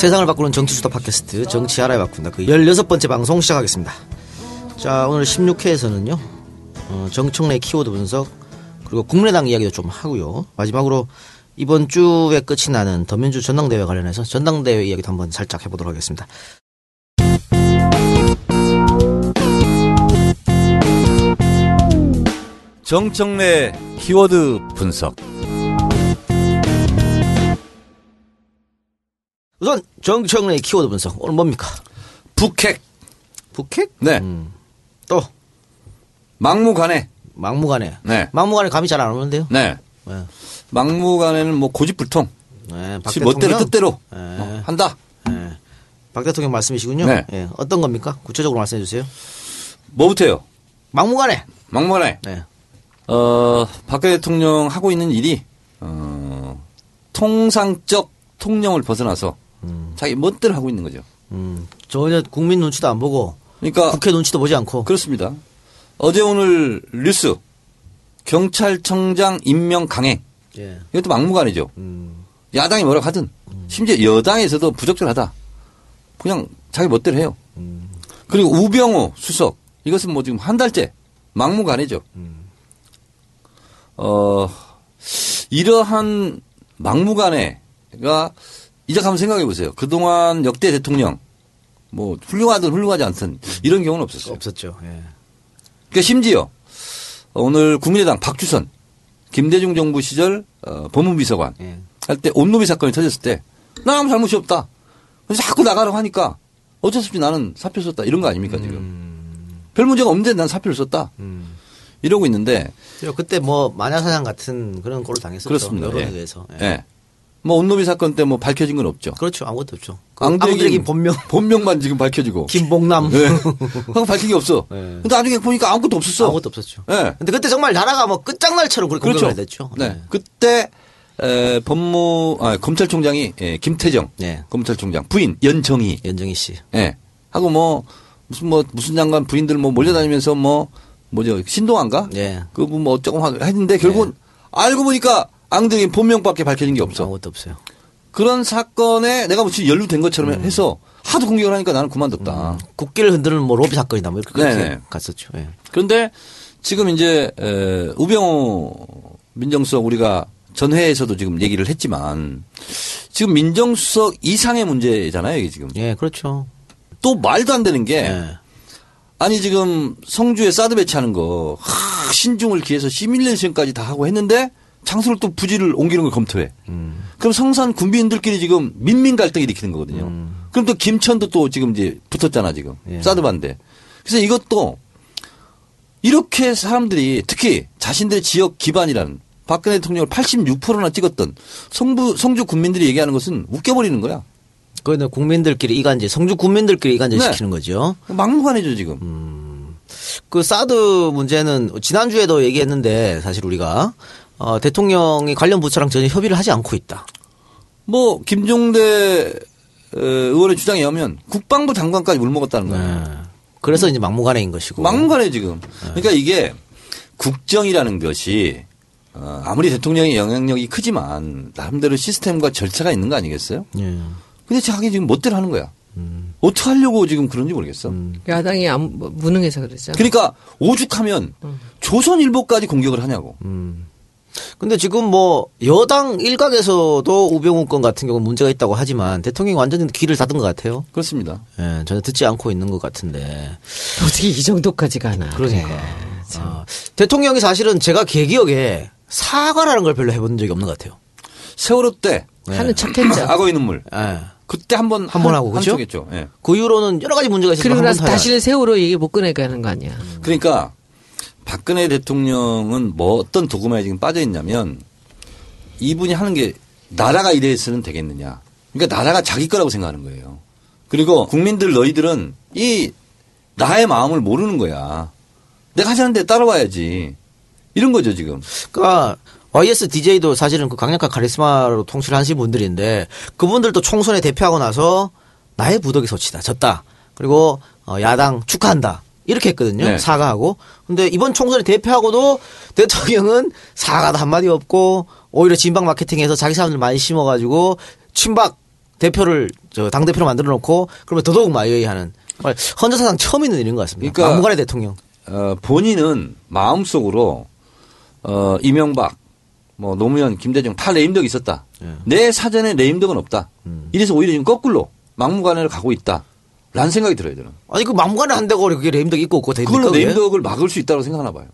세상을 바꾸는 정치수다 팟캐스트 정치 알아야 바꾼다 그 16번째 방송 시작하겠습니다. 자 오늘 16회에서는요 어, 정청래 키워드 분석 그리고 국민의당 이야기도 좀 하고요. 마지막으로 이번 주에 끝이 나는 더민주 전당대회 관련해서 전당대회 이야기도 한번 살짝 해보도록 하겠습니다. 정청래 키워드 분석. 우선 정청래 키워드 분석 오늘 뭡니까? 북핵. 북핵? 네. 또 막무가내. 막무가내. 네. 막무가내 감이 잘 안 오는데요. 네. 네. 막무가내는 뭐 고집불통. 네, 박지 멋대로 대통령? 뜻대로 네. 어, 한다. 네. 박 대통령 말씀이시군요. 네. 예, 어떤 겁니까? 구체적으로 말씀해 주세요. 뭐부터요? 막무가내. 막무가내. 네. 어, 박 대통령 하고 있는 일이 어, 통상적 통념을 벗어나서 자기 멋대로 하고 있는 거죠. 음, 전혀 국민 눈치도 안 보고 그러니까 국회 눈치도 보지 않고 그렇습니다. 어제 오늘 뉴스 경찰청장 임명 강행 예. 이것도 막무가내죠. 음, 야당이 뭐라 하든 심지어 여당에서도 부적절하다. 그냥 자기 멋대로 해요. 음. 그리고 우병우 수석 이것은 뭐 지금 한 달째 막무가내죠. 음. 어 이러한 막무가내가 이제 한번 생각해 보세요. 그동안 역대 대통령 뭐 훌륭하든 훌륭하지 않든 이런 경우는 없었어요. 없었죠. 예. 그러니까 심지어 오늘 국민의당 박주선 김대중 정부 시절 어, 법무비서관 예. 할때 온노비 사건이 터졌을 때 나 아무 잘못이 없다. 그래서 자꾸 나가라고 하니까 어쩔 수 없이 나는 사표 썼다 이런 거 아닙니까 지금. 별 문제가 없는데 난 사표를 썼다. 음. 이러고 있는데 그때 뭐 마녀사냥 같은 그런 꼴을 당했었죠. 그렇습니다. 여론에 예. 의해서. 예. 예. 뭐 온노비 사건 때 뭐 밝혀진 건 없죠. 그렇죠. 아무것도 없죠. 그 앙드레긴 본명 본명만 지금 밝혀지고. 김봉남 네. 하고 밝힌 게 없어. 네. 근데 나중에 보니까 아무것도 없었어. 아무것도 없었죠. 예. 근데 그때 정말 나라가 뭐 끝장날처럼 그렇게 그렇죠. 됐죠. 네. 그때 에, 법무 아, 검찰총장이 예, 김태정 네. 검찰총장 부인 연정희 연정희 씨. 예. 하고 뭐 무슨 뭐 무슨 장관 부인들 뭐 몰려다니면서 뭐 뭐죠 신동한가? 예. 그분 뭐 조금 하- 했는데 결국은 알고 보니까 앙드레긴 본명밖에 밝혀진 게 없어. 아무것도 없어요. 그런 사건에 내가 무슨 연루된 것처럼 해서 하도 공격을 하니까 나는 그만뒀다. 국기를 흔드는 뭐 로비 사건이다 뭐 이렇게 네네. 갔었죠. 예. 그런데 지금 이제 에, 우병우 민정수석 우리가 전회에서도 지금 얘기를 했지만 지금 민정수석 이상의 문제잖아요, 이게 지금. 예, 그렇죠. 또 말도 안 되는 게 예. 아니 지금 성주에 사드 배치하는 거 하, 신중을 기해서 시뮬레이션까지 다 하고 했는데 장소를 또 부지를 옮기는 걸 검토해. 음. 그럼 성산 군비인들끼리 지금 민민 갈등이 일으키는 거거든요. 그럼 또 김천도 또 지금 이제 붙었잖아 지금 예. 사드 반대. 그래서 이것도 이렇게 사람들이 특히 자신들의 지역 기반이라는 박근혜 대통령을 86%나 찍었던 성부 성주 군민들이 얘기하는 것은 웃겨버리는 거야. 그거는 국민들끼리 이간질, 성주 국민들끼리 이간질 네. 시키는 거죠. 막무가내죠 지금. 그 사드 문제는 지난주에도 얘기했는데 사실 우리가 어, 대통령이 관련 부처랑 전혀 협의를 하지 않고 있다. 뭐 김종대 어, 의원의 주장에 의하면 국방부 장관까지 물먹었다는 거예요. 네. 그래서 이제 막무가내인 것이고. 막무가내 지금. 그러니까 이게 국정이라는 것이 어, 아무리 대통령의 영향력이 크지만 나름대로 시스템과 절차가 있는 거 아니겠어요? 예. 근데 자기 지금 멋대로 하는 거야. 어떻게 하려고 지금 그런지 모르겠어. 야당이 안, 뭐, 무능해서 그러죠. 그러니까 오죽하면 조선일보까지 공격을 하냐고. 근데 지금 뭐 여당 일각에서도 우병우 건 같은 경우는 문제가 있다고 하지만 대통령이 완전히 귀를 닫은 것 같아요. 그렇습니다. 예, 전혀 듣지 않고 있는 것 같은데. 어떻게 이 정도까지 가나. 그러니까. 그래. 어, 대통령이 사실은 제가 개 기억에 사과라는 걸 별로 해본 적이 없는 것 같아요. 세월호 때 하는 척했죠. 악어의 눈물 예. 그때 한 번 한 번 하고, 그죠? 예. 그 이후로는 여러 가지 문제가 있어서 그리고 나서 다시는 세월호 얘기 못 꺼내게 하는 거 아니야. 그러니까 박근혜 대통령은 뭐 어떤 도구마에 지금 빠져 있냐면 이분이 하는 게 나라가 이래서는 되겠느냐. 그러니까 나라가 자기 거라고 생각하는 거예요. 그리고 국민들 너희들은 이 나의 마음을 모르는 거야. 내가 하자는 데 따라와야지. 이런 거죠 지금. 그러니까 YS DJ도 사실은 그 강력한 카리스마로 통치를 하신 분들인데 그분들도 총선에 대표하고 나서 나의 부덕이 소치다 졌다 그리고 어, 야당 축하한다 이렇게 했거든요 네. 사과하고 근데 이번 총선에 대표하고도 대통령은 사과도 한마디 없고 오히려 진박 마케팅해서 자기 사람들 많이 심어가지고 친박 대표를 저 당 대표로 만들어 놓고 그러면 더더욱 마이웨이하는 정말 헌정사상 처음 있는 일인 것 같습니다. 그러니까- 막무가내 대통령. 어, 본인은 마음속으로 어, 이명박, 뭐 노무현, 김대중 다 레임덕이 있었다. 예. 내 사전에 레임덕은 없다. 음. 이래서 오히려 지금 거꾸로 막무가내로 가고 있다. 라는 생각이 들어요, 저는. 아니 그 막무가내 한다고 그게 레임덕 있고 없고 됩니까? 그걸로? 레임덕을 막을 수 있다고 생각하나 봐요.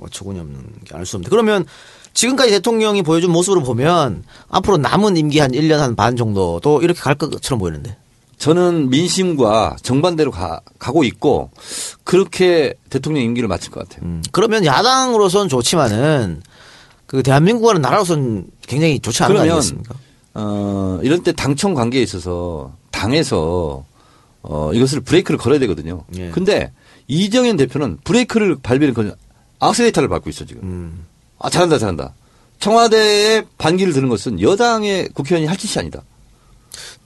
어처구니 없는 게 알 수 없는데. 그러면 지금까지 대통령이 보여준 모습으로 보면 앞으로 남은 임기 한 1년 한 반 정도도 이렇게 갈 것처럼 보이는데. 저는 민심과 정반대로 가, 가고 있고 그렇게 대통령 임기를 마칠 것 같아요. 음, 그러면 야당으로선 좋지만은 그 대한민국과는 나라로선 굉장히 좋지 않은 거 아니겠습니까? 어, 이럴 때 당청 관계에 있어서 당에서 어, 이것을 브레이크를 걸어야 되거든요. 예. 근데 이정현 대표는 브레이크를 밟기를 거냐 악셀레이터를 밟고 있어 지금. 음. 아 잘한다 잘한다. 청와대에 반기를 드는 것은 여당의 국회의원이 할 짓이 아니다.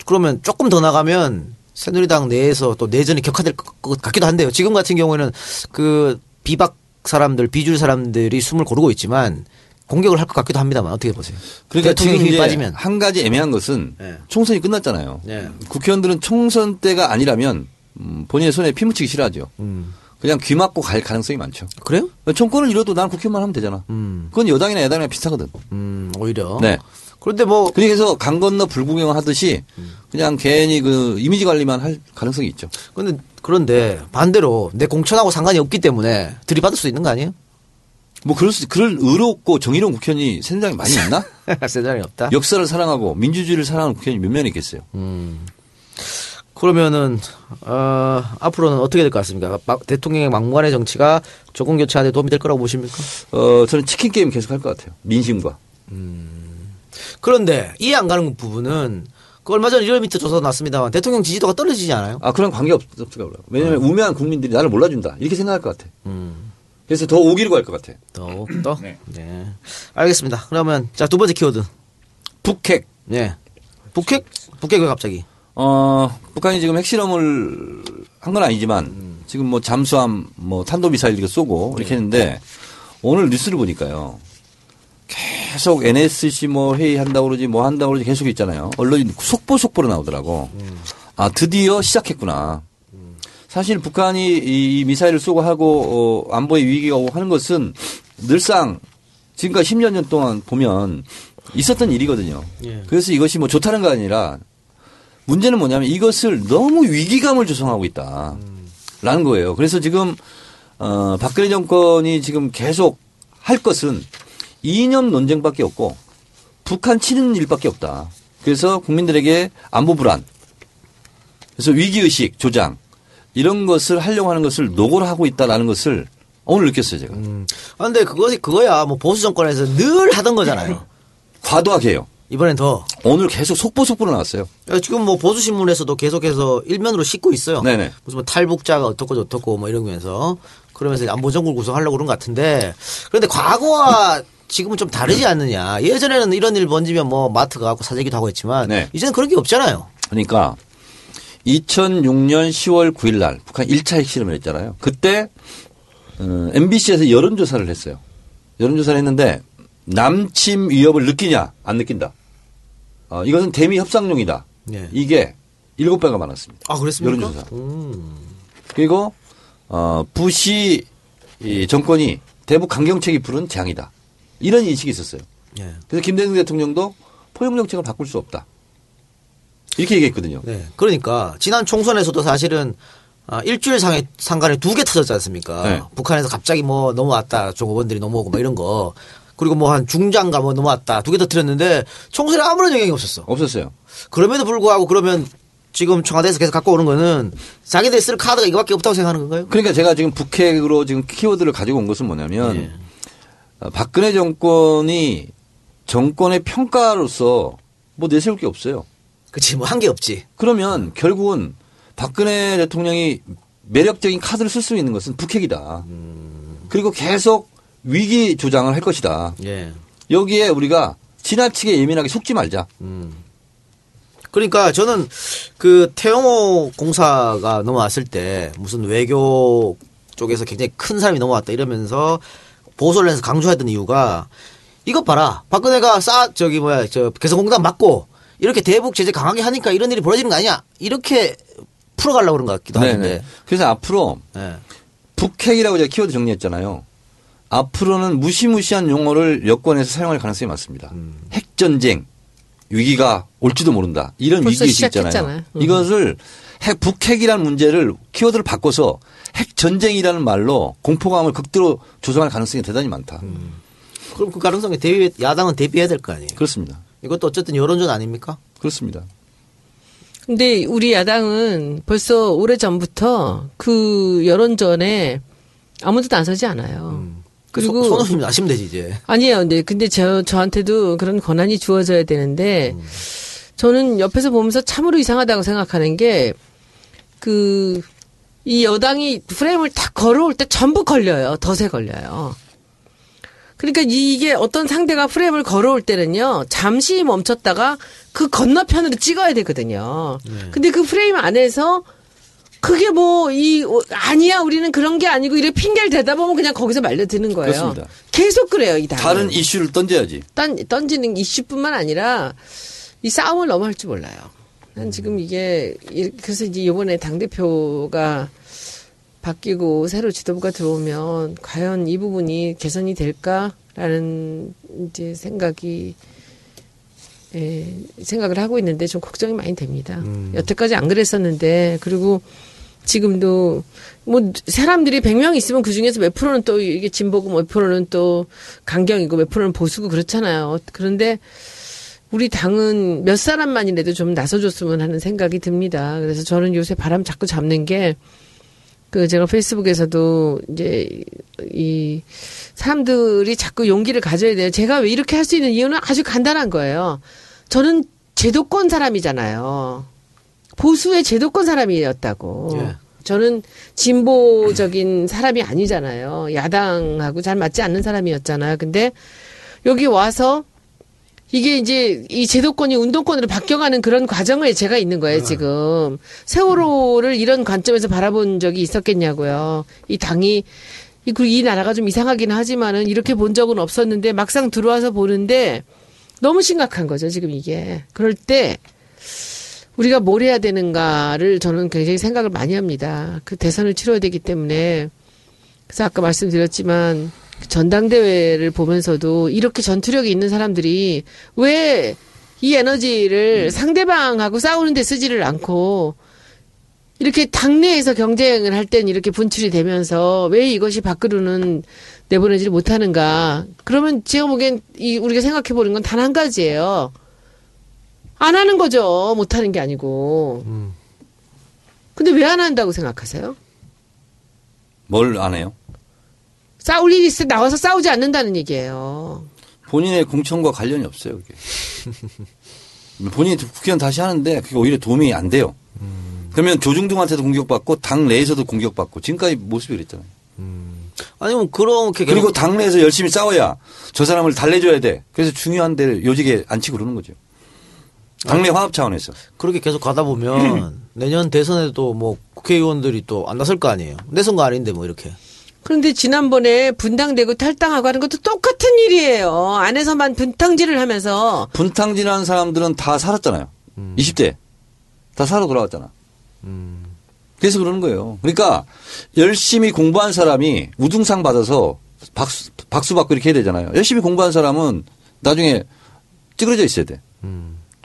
그러면 조금 더 나가면 새누리당 내에서 또 내전이 격화될 것 같기도 한데요. 지금 같은 경우에는 그 비박 사람들, 비줄 사람들이 숨을 고르고 있지만 공격을 할 것 같기도 합니다만 어떻게 보세요? 그러니까 대통령 지금 힘이 빠지면 한 가지 애매한 것은 네. 총선이 끝났잖아요. 네. 국회의원들은 총선 때가 아니라면 음, 본인의 손에 피 묻히기 싫어하죠. 음. 그냥 귀 막고 갈 가능성이 많죠. 그래요? 정권을 잃어도 난 국회의원만 하면 되잖아. 음. 그건 여당이나 야당이랑 비슷하거든. 음, 오히려. 네. 그런데 뭐 그래서 강 건너 불구경 하듯이 그냥 괜히 그 이미지 관리만 할 가능성이 있죠. 근데 그런데 반대로 내 공천하고 상관이 없기 때문에 들이받을 수 있는 거 아니에요? 뭐 그럴 수, 그럴 의롭고 정의로운 국회의원이 새누리당에 많이 있나? 세상에 없다. 역사를 사랑하고 민주주의를 사랑하는 국회의원이 몇 명 있겠어요. 그러면은 어, 앞으로는 어떻게 될 것 같습니까? 막- 대통령의 막무가내 정치가 정권 교체하는 데 도움이 될 거라고 보십니까? 어, 저는 치킨 게임 계속 할 것 같아요. 민심과. 그런데 이해 안 가는 부분은 그 얼마 전에 리얼 미터 조사 났습니다만 대통령 지지도가 떨어지지 않아요? 아, 그런 관계 없, 없을까 몰라요. 왜냐면 우매한 국민들이 나를 몰라준다. 이렇게 생각할 것 같아. 음. 그래서 더 오기로 갈 것 같아. 더, 더? 네. 알겠습니다. 그러면 자, 두 번째 키워드. 북핵. 네. 북핵? 북핵 왜 갑자기? 어, 북한이 지금 핵실험을 한 건 아니지만 지금 뭐 잠수함 뭐 탄도미사일 이거 쏘고 이렇게 했는데 오늘 뉴스를 보니까요. 계속 NSC 뭐 회의한다고 그러지 뭐 한다고 그러지 계속 있잖아요. 언론이 속보 속보로 나오더라고. 아, 드디어 시작했구나. 사실 북한이 이 미사일을 쏘고 하고 어, 안보의 위기가 오고 하는 것은 늘상 지금까지 10년 년 동안 보면 있었던 일이거든요. 예. 그래서 이것이 뭐 좋다는 거 아니라 문제는 뭐냐면 이것을 너무 위기감을 조성하고 있다. 라는 거예요. 그래서 지금 어 박근혜 정권이 지금 계속 할 것은 이념 논쟁밖에 없고 북한 치는 일밖에 없다. 그래서 국민들에게 안보 불안, 그래서 위기 의식 조장 이런 것을 하려고 하는 것을 노골 하고 있다라는 것을 오늘 느꼈어요 제가. 음. 아, 근데 그것이 그거야. 뭐 보수 정권에서 늘 하던 거잖아요. 과도하게 해요. 이번엔 더. 오늘 계속 속보 속보로 나왔어요. 야, 지금 뭐 보수 신문에서도 계속해서 일면으로 싣고 있어요. 네네. 무슨 뭐 탈북자가 어떻고 저떻고 뭐 이러면서 그러면서 안보 정국을 구성하려고 그런 것 같은데 그런데 과거와 지금은 좀 다르지 않느냐. 예전에는 이런 일 번지면 뭐 마트 가고 사재기도 하고 했지만 네. 이제는 그런 게 없잖아요. 그러니까 2006년 10월 9일 날 북한 1차 핵실험을 했잖아요. 그때 어, MBC에서 여론조사를 했어요. 여론조사를 했는데 남침 위협을 느끼냐 안 느낀다. 어, 이것은 대미 협상용이다. 네. 이게 7배가 많았습니다. 아 그랬습니까? 여론조사. 음. 그리고 어, 부시 이 정권이 대북 강경책이 부른 재앙이다. 이런 인식이 있었어요. 예. 그래서 김대중 대통령도 포용 정책을 바꿀 수 없다. 이렇게 얘기했거든요. 네. 그러니까 지난 총선에서도 사실은 아, 일주일 상에 상간에 두 개 터졌지 않습니까? 네. 북한에서 갑자기 뭐 넘어왔다. 종업원들이 넘어오고 뭐 이런 거. 그리고 뭐 한 중장가 뭐 넘어왔다. 두 개 터뜨렸는데 총선에 아무런 영향이 없었어. 없었어요. 그럼에도 불구하고 그러면 지금 청와대에서 계속 갖고 오는 거는 자기들이 쓸 카드가 이거밖에 없다고 생각하는 건가요? 그러니까 제가 지금 북핵으로 지금 키워드를 가지고 온 것은 뭐냐면 예. 어, 박근혜 정권이 정권의 평가로서 뭐 내세울 게 없어요. 그치, 뭐 한 게 없지. 그러면 결국은 박근혜 대통령이 매력적인 카드를 쓸 수 있는 것은 북핵이다. 그리고 계속 위기 조장을 할 것이다. 예. 여기에 우리가 지나치게 예민하게 속지 말자. 그러니까 저는 그 태영호 공사가 넘어왔을 때 무슨 외교 쪽에서 굉장히 큰 사람이 넘어왔다 이러면서 보수를 해서 강조했던 이유가 이것 봐라. 박근혜가 싸, 저기 뭐야, 저 개성공단 맞고 이렇게 대북 제재 강하게 하니까 이런 일이 벌어지는 거 아니야? 이렇게 풀어가려고 그런 것 같기도 네네. 하는데. 그래서 앞으로 예. 북핵이라고 제가 키워드 정리했잖아요. 앞으로는 무시무시한 용어를 여권에서 사용할 가능성이 많습니다. 음. 핵전쟁, 위기가 올지도 모른다. 이런 위기의식 있잖아요. 음. 이것을 핵, 북핵이라는 문제를 키워드를 바꿔서 핵전쟁이라는 말로 공포감을 극도로 조성할 가능성이 대단히 많다. 음. 그럼 그 가능성에 대비, 야당은 대비해야 될 거 아니에요? 그렇습니다. 이것도 어쨌든 여론전 아닙니까? 그렇습니다. 근데 우리 야당은 벌써 오래 전부터 그 여론전에 아무도 나서지 않아요. 그리고 음. 손- 손을 나시면 되지, 이제. 아니에요. 근데 근데 저 저한테도 그런 권한이 주어져야 되는데 저는 옆에서 보면서 참으로 이상하다고 생각하는 게 그 이 여당이 프레임을 딱 걸어올 때 전부 걸려요. 덫에 걸려요. 그러니까 이게 어떤 상대가 프레임을 걸어올 때는요, 잠시 멈췄다가 그 건너편으로 찍어야 되거든요. 근데 그 프레임 안에서 그게 뭐, 이, 어, 아니야, 우리는 그런 게 아니고, 이렇게 핑계를 대다 보면 그냥 거기서 말려드는 거예요. 그렇습니다. 계속 그래요, 이 당은. 다른 이슈를 던져야지. 던, 던지는 이슈뿐만 아니라 이 싸움을 너무 할 줄 몰라요. 난 지금 이게 이- 그래서 이제 이번에 당 대표가 바뀌고 새로 지도부가 들어오면 과연 이 부분이 개선이 될까라는 이제 생각이 예, 생각을 하고 있는데 좀 걱정이 많이 됩니다. 여태까지 안 그랬었는데 그리고 지금도 뭐 사람들이 100명 있으면 그 중에서 몇 프로는 또 이게 진보고 몇 프로는 또 강경이고 몇 프로는 보수고 그렇잖아요. 그런데 우리 당은 몇 사람만이라도 좀 나서줬으면 하는 생각이 듭니다. 그래서 저는 요새 바람 자꾸 잡는 게 그 제가 페이스북에서도 이제 이 사람들이 자꾸 용기를 가져야 돼요. 제가 왜 이렇게 할 수 있는 이유는 아주 간단한 거예요. 저는 제도권 사람이잖아요. 보수의 제도권 사람이었다고. 예. 저는 진보적인 사람이 아니잖아요. 야당하고 잘 맞지 않는 사람이었잖아요. 근데 여기 와서 이게 이제 이 제도권이 운동권으로 바뀌어가는 그런 과정에 제가 있는 거예요, 지금. 세월호를 이런 관점에서 바라본 적이 있었겠냐고요. 이 당이, 이, 그리고 이 나라가 좀 이상하긴 하지만은 이렇게 본 적은 없었는데 막상 들어와서 보는데 너무 심각한 거죠, 지금 이게. 그럴 때 우리가 뭘 해야 되는가를 저는 굉장히 생각을 많이 합니다. 그 대선을 치러야 되기 때문에. 그래서 아까 말씀드렸지만 그 전당대회를 보면서도 이렇게 전투력이 있는 사람들이 왜 이 에너지를 상대방하고 싸우는 데 쓰지를 않고 이렇게 당내에서 경쟁을 할 땐 이렇게 분출이 되면서 왜 이것이 밖으로는 내보내지를 못하는가. 그러면 제가 보기엔 이 우리가 생각해 보는 건 단 한 가지예요. 안 하는 거죠. 못 하는 게 아니고. 근데 왜 안 한다고 생각하세요? 뭘 안 해요? 싸울 일이 있을 때 나와서 싸우지 않는다는 얘기예요. 본인의 공천과 관련이 없어요, 그게. 본인이 국회의원 다시 하는데 그게 오히려 도움이 안 돼요. 그러면 조중동한테도 공격받고 당 내에서도 공격받고 지금까지 모습이 그랬잖아요. 아니면 그렇게 그리고 당 내에서 열심히 싸워야 저 사람을 달래줘야 돼. 그래서 중요한 데를 요직에 앉히고 그러는 거죠. 당내 화합 차원에서. 그렇게 계속 가다 보면 내년 대선에도 뭐 국회의원들이 또 안 나설 거 아니에요. 내 선 거 아닌데 뭐 이렇게. 그런데 지난번에 분당되고 탈당하고 하는 것도 똑같은 일이에요. 안에서만 분탕질을 하면서 분탕질하는 사람들은 다 살았잖아요. 20대. 다 살아 돌아왔잖아. 그래서 그러는 거예요. 그러니까 열심히 공부한 사람이 우등상 받아서 박수, 박수 받고 이렇게 해야 되잖아요. 열심히 공부한 사람은 나중에 찌그러져 있어야 돼.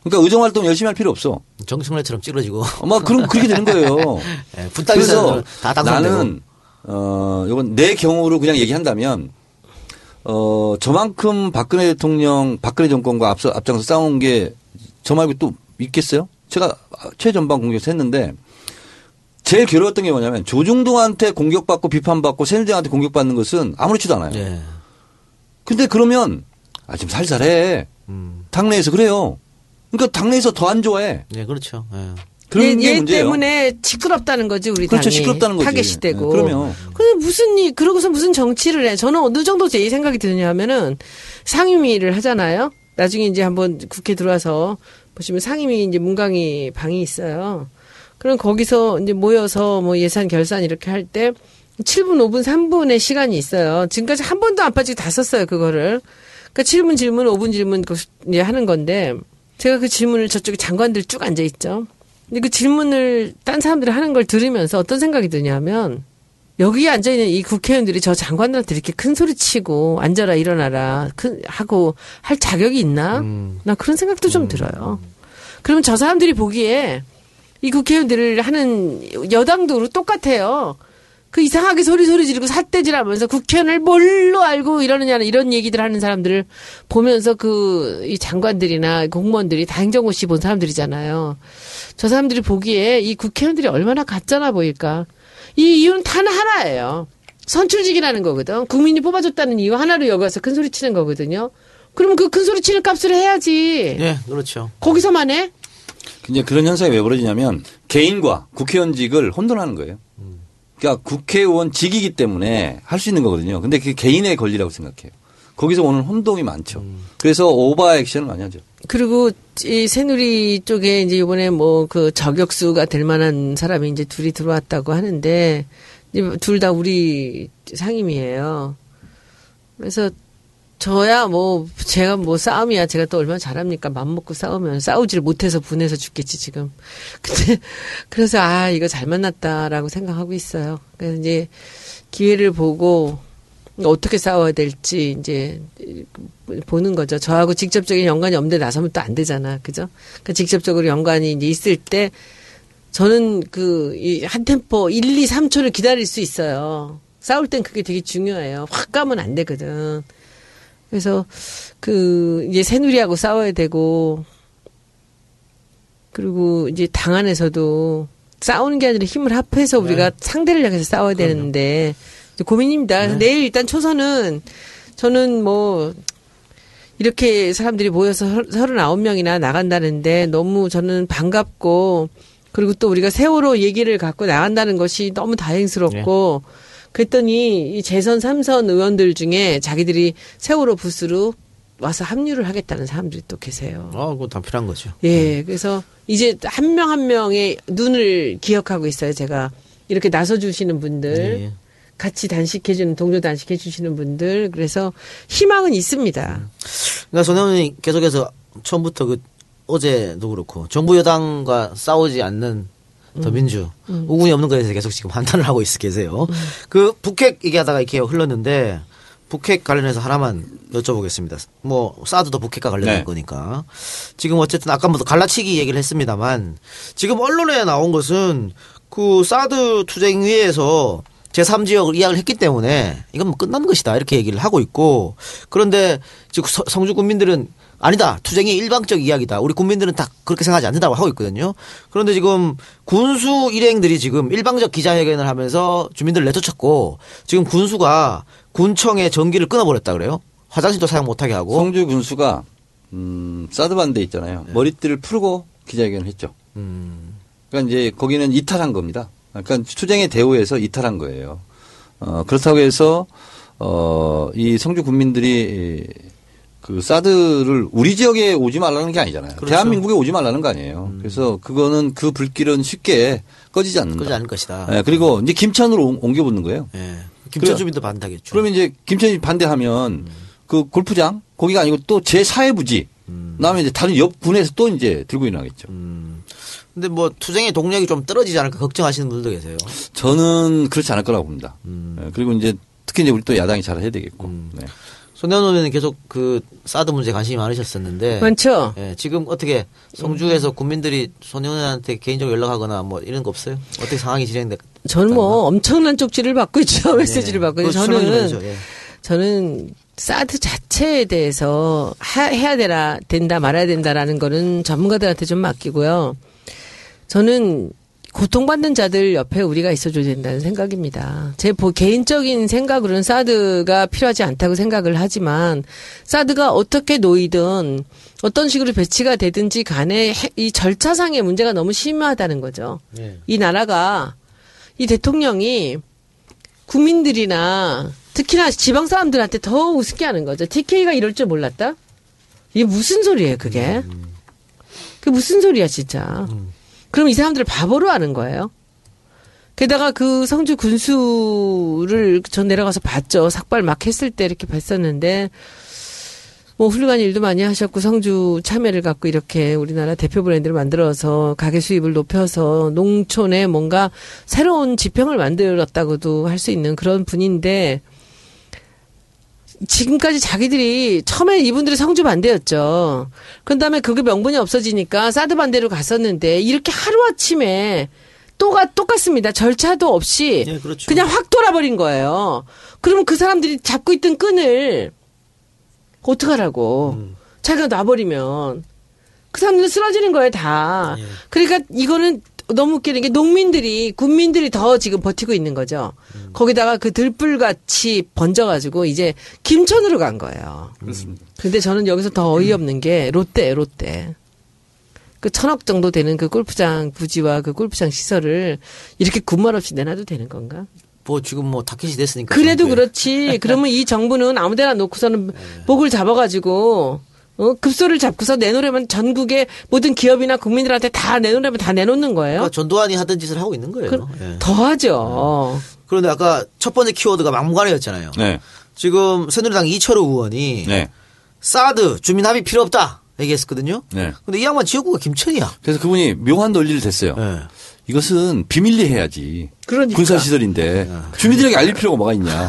그러니까 의정 활동 열심히 할 필요 없어. 정청래처럼 찌그러지고. 아마 그럼 그렇게 되는 거예요. 예, 분탕 그래서 다. 나는 어 이건 내 경우로 그냥 얘기한다면 어 저만큼 박근혜 대통령 박근혜 정권과 앞서 앞장서 싸운 게 저 말고 또 있겠어요? 제가 최전방 공격해서 했는데 제일 괴로웠던 게 뭐냐면 조중동한테 공격받고 비판받고 새누리당한테 공격받는 것은 아무렇지도 않아요. 예. 근데 그러면 아좀 살살해. 음. 당내에서 그래요. 그러니까 당내에서 더 안 좋아해. 예, 그렇죠. 예. 그런 얘, 게 얘. 때문에 시끄럽다는 거지 우리 그렇죠. 당이 시끄럽다는 거지. 타겟이 되고. 네, 그러면. 근데 무슨 일 그러고서 무슨 정치를 해? 저는 어느 정도 제 생각이 드냐면은 상임위를 하잖아요. 나중에 이제 한번 국회 들어와서 보시면 상임위 이제 문강위 방이 있어요. 그럼 거기서 이제 모여서 뭐 예산 결산 이렇게 할 때 7분, 5분, 3분의 시간이 있어요. 지금까지 한 번도 안 빠지고 다 썼어요, 그거를. 그러니까 7분 질문, 5분 질문 그 이제 하는 건데 제가 그 질문을 저쪽에 장관들 쭉 앉아 있죠. 근데 그 질문을 딴 사람들이 하는 걸 들으면서 어떤 생각이 드냐면 여기 앉아 있는 이 국회의원들이 저 장관들한테 이렇게 큰 소리 치고 앉아라 일어나라 큰 하고 할 자격이 있나? 음. 나 그런 생각도 좀 들어요. 그러면 저 사람들이 보기에 이 국회의원들을 하는 여당도 똑같아요. 그 이상하게 소리 소리 지르고 삿대질하면서 국회의원을 뭘로 알고 이러느냐는 이런 얘기들 하는 사람들을 보면서 그 이 장관들이나 공무원들이 다 행정고시 본 사람들이잖아요. 저 사람들이 보기에 이 국회의원들이 얼마나 가짜나 보일까. 이 이유는 단 하나예요. 선출직이라는 거거든. 국민이 뽑아줬다는 이유 하나로 여기서 큰 소리 치는 거거든요. 그러면 그큰 소리 치는 값을 해야지. 예, 그렇죠. 거기서만 해? 이제 그런 현상이 왜 벌어지냐면 개인과 국회의원직을 혼돈하는 거예요. 그러니까 국회의원 직이기 때문에 할 수 있는 거거든요. 근데 그게 개인의 권리라고 생각해요. 거기서 오는 혼동이 많죠. 그래서 오버 액션을 많이 하죠. 그리고 이 새누리 쪽에 이제 이번에 뭐 그 저격수가 될 만한 사람이 이제 둘이 들어왔다고 하는데 둘 다 우리 상임이에요. 그래서 저야 뭐 제가 뭐 싸움이야. 제가 또 얼마나 잘합니까? 맘 먹고 싸우면 싸우지를 못해서 분해서 죽겠지 지금. 근데 그래서 아 이거 잘 만났다라고 생각하고 있어요. 그래서 이제 기회를 보고 어떻게 싸워야 될지 이제 보는 거죠. 저하고 직접적인 연관이 없는데 나서면 또 안 되잖아. 그죠? 그 직접적으로 연관이 이제 있을 때 저는 그 이 한 템포 1, 2, 3초를 기다릴 수 있어요. 싸울 땐 그게 되게 중요해요. 확 가면 안 되거든 그래서 그 이제 새누리하고 싸워야 되고 그리고 이제 당 안에서도 싸우는 게 아니라 힘을 합해서 우리가 상대를 향해서 싸워야 되는데 이제 고민입니다. 그래서 내일 일단 초선은 저는 뭐 이렇게 사람들이 모여서 서른아홉 명이나 나간다는데 너무 저는 반갑고 그리고 또 우리가 세월호 얘기를 갖고 나간다는 것이 너무 다행스럽고 그랬더니 이 재선 삼선 의원들 중에 자기들이 세월호 부스로 와서 합류를 하겠다는 사람들이 또 계세요. 아, 그거 단필한 거죠. 예, 그래서 이제 한명한 명의 눈을 기억하고 있어요. 제가 이렇게 나서 주시는 분들, 예. 같이 단식해주는 동료 단식해주시는 분들, 그래서 희망은 있습니다. 그러니까 손혜원이 계속해서 처음부터 그 어제도 그렇고 정부 여당과 싸우지 않는 더민주 우군이 없는 거에 대해서 계속 지금 판단을 하고 있어 계세요. 그 북핵 얘기하다가 이렇게 흘렀는데 북핵 관련해서 하나만 여쭤보겠습니다. 뭐 사드도 북핵과 관련된 네. 거니까 지금 어쨌든 아까부터 갈라치기 얘기를 했습니다만 지금 언론에 나온 것은 그 사드 투쟁 위에서 제3지역을 이야기를 했기 때문에 이건 뭐 끝난 것이다 이렇게 얘기를 하고 있고 그런데 지금 서- 성주 국민들은 아니다 투쟁이 일방적 이야기다 우리 국민들은 다 그렇게 생각하지 않는다고 하고 있거든요 그런데 지금 군수 일행들이 지금 일방적 기자회견을 하면서 주민들을 내쫓았고 지금 군수가 군청의 전기를 끊어버렸다 그래요 화장실도 사용 못하게 하고 성주 군수가 음, 사드 반대 있잖아요. 머리띠를 풀고 기자회견을 했죠. 음, 그러니까 이제 거기는 이탈한 겁니다. 그러니까 투쟁의 대우에서 이탈한 거예요. 어, 그렇다고 해서 어, 이 성주 국민들이 그 사드를 우리 지역에 오지 말라는 게 아니잖아요. 그렇죠. 음. 대한민국에 오지 말라는 거 아니에요. 그래서 그거는 그 불길은 쉽게 꺼지지 않는다. 그러지 않을 것이다 예, 그리고 이제 김천으로 옹- 옮겨 붙는 거예요. 예. 김천 주민도 반대하겠죠 그러면 이제 김천이 반대하면 음. 그 골프장 거기가 아니고 또 제4의 부지. 음. 그다음에 이제 다른 옆 군에서 또 이제 들고 일어나겠죠. 근데 뭐 투쟁의 동력이 좀 떨어지지 않을까 걱정하시는 분들도 계세요 저는 그렇지 않을 거라고 봅니다. 음. 예, 그리고 이제 특히 이제 우리 또 야당이 잘 해야 되겠고. 네. 의원은 계속 그 사드 문제에 관심이 많으셨었는데 많죠? 예, 지금 어떻게 성주에서 국민들이 손혜원한테 개인적으로 연락하거나 뭐 이런 거 없어요? 어떻게 상황이 진행돼? 저는 뭐 엄청난 쪽지를 받고 있죠. 메시지를 네. 받고 그거 있죠. 저는. 예. 저는 사드 자체에 대해서 하- 해야 되라 된다 말아야 된다라는 거는 전문가들한테 좀 맡기고요. 저는 고통받는 자들 옆에 우리가 있어줘야 된다는 생각입니다. 제 보- 개인적인 생각으로는 사드가 필요하지 않다고 생각을 하지만 사드가 어떻게 놓이든 어떤 식으로 배치가 되든지 간에 해- 이 절차상의 문제가 너무 심하다는 거죠. 예. 이 나라가 이 대통령이 국민들이나 특히나 지방 사람들한테 더 우습게 하는 거죠. TK가 이럴 줄 몰랐다? 이게 무슨 소리예요, 그게? 그게 무슨 소리야, 진짜. 그럼 이 사람들을 바보로 하는 거예요. 게다가 그 성주 군수를 전 내려가서 봤죠. 삭발 막 했을 때 이렇게 봤었는데, 뭐 훌륭한 일도 많이 하셨고 성주 참여를 갖고 이렇게 우리나라 대표 브랜드를 만들어서 가게 수입을 높여서 농촌에 뭔가 새로운 지평을 만들었다고도 할 수 있는 그런 분인데 지금까지 자기들이 처음에 이분들이 성주 반대였죠. 그 다음에 그게 명분이 없어지니까 사드 반대로 갔었는데 이렇게 하루아침에 또가 똑같습니다. 절차도 없이 예, 그렇죠. 그냥 확 돌아버린 거예요. 그러면 그 사람들이 잡고 있던 끈을 어떡하라고. 음. 자기가 놔버리면 그 사람들은 쓰러지는 거예요, 다. 예. 그러니까 이거는 너무 웃기는 게 농민들이 군민들이 더 지금 버티고 있는 거죠. 음. 거기다가 그 들불같이 번져가지고 이제 김천으로 간 거예요. 그렇습니다. 근데 저는 여기서 더 어이없는 게 롯데, 롯데. 그 천억 정도 되는 그 골프장 부지와 그 골프장 시설을 이렇게 군말 없이 내놔도 되는 건가? 뭐 지금 뭐 타켓이 됐으니까. 그래도 정부에. 그렇지. 그러면 이 정부는 아무데나 놓고서는 목을 잡아가지고 어? 급소를 잡고서 내놓으려면 전국의 모든 기업이나 국민들한테 다 내놓으려면 다 내놓는 거예요. 그러니까 전두환이 하던 짓을 하고 있는 거예요. 그, 예. 더 하죠. 그런데 아까 첫 번째 키워드가 막무가내였잖아요. 네. 지금 새누리당 이철우 의원이 네. 사드 주민 합의 필요 없다 얘기했었거든요. 네. 근데 이 양반 지역구가 김천이야. 그래서 그분이 묘한 논리를 댔어요. 예. 이것은 비밀리 해야지. 그러니까. 군사시설인데 주민들에게 알릴 필요가 뭐가 있냐.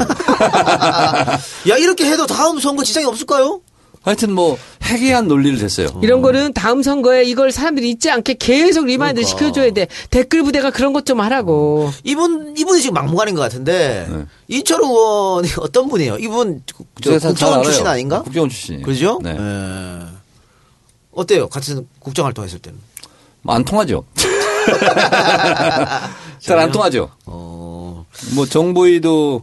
야 이렇게 해도 다음 선거 지장이 없을까요? 하여튼 뭐 해괴한 논리를 댔어요. 이런 거는 다음 선거에 이걸 사람들이 잊지 않게 계속 remind 그러니까. 시켜줘야 돼. 댓글 부대가 그런 것 좀 하라고. 이분 이분이 지금 막무가내인 것 같은데 네. 이철우 의원이 어떤 분이에요? 이분 저 국정원. 출신 아닌가? 국정원 출신이에요. 그죠? 네. 예. 어때요? 같은 국정 활동했을 때는? 뭐안 통하죠. 잘 안 통하죠. 어 뭐 정보위도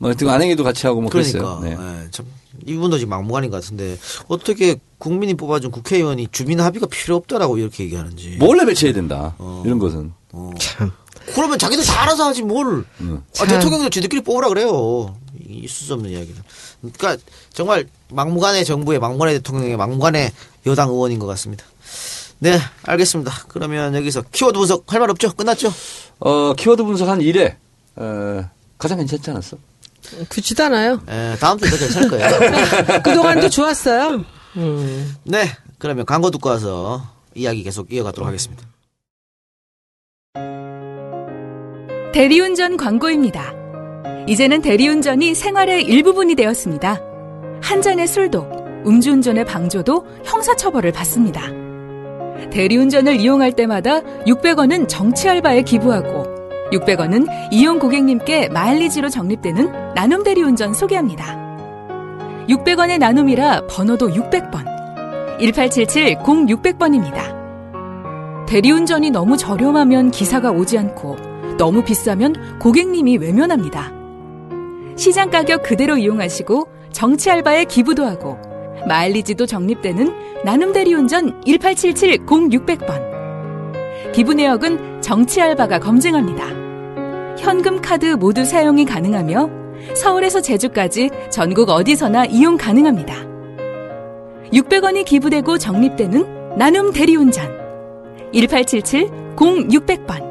뭐 하여튼 안행위도 같이 하고 뭐 그러니까 그랬어요. 네. 예, 참 이분도 지금 막무가내인 것 같은데 어떻게 국민이 뽑아준 국회의원이 주민 합의가 필요 없다라고 이렇게 얘기하는지. 몰래 배치해야 된다. 어. 이런 것은. 참. 그러면 자기들 다 알아서 하지 뭘. 음. 아, 참. 대통령도 지들끼리 뽑으라 그래요. 이- 있을 수 없는 이야기는. 그러니까 정말 막무가내 정부의 막무가내 대통령의 막무가내 여당 의원인 것 같습니다. 네, 알겠습니다. 그러면 여기서 키워드 분석 할 말 없죠? 끝났죠? 어, 키워드 분석 한 1회, 어, 가장 괜찮지 않았어? 그렇지도 않아요. 예, 다음 주에 더 괜찮을 거예요. 그동안도 좋았어요. 음. 네, 그러면 광고 듣고 와서 이야기 계속 이어가도록 하겠습니다. 대리운전 광고입니다. 이제는 대리운전이 생활의 일부분이 되었습니다. 한 잔의 술도, 음주운전의 방조도 형사처벌을 받습니다. 대리운전을 이용할 때마다 600원은 정치 알바에 기부하고 600원은 이용 고객님께 마일리지로 적립되는 나눔 대리운전 소개합니다. 600원의 나눔이라 번호도 600번. 1877-0600번입니다. 대리운전이 너무 저렴하면 기사가 오지 않고 너무 비싸면 고객님이 외면합니다. 시장 가격 그대로 이용하시고 정치 알바에 기부도 하고 마일리지도 적립되는 나눔 대리운전 1877-0600번. 기부 내역은 정치 알바가 검증합니다. 현금 카드 모두 사용이 가능하며 서울에서 제주까지 전국 어디서나 이용 가능합니다. 600원이 기부되고 적립되는 나눔 대리운전 1877-0600번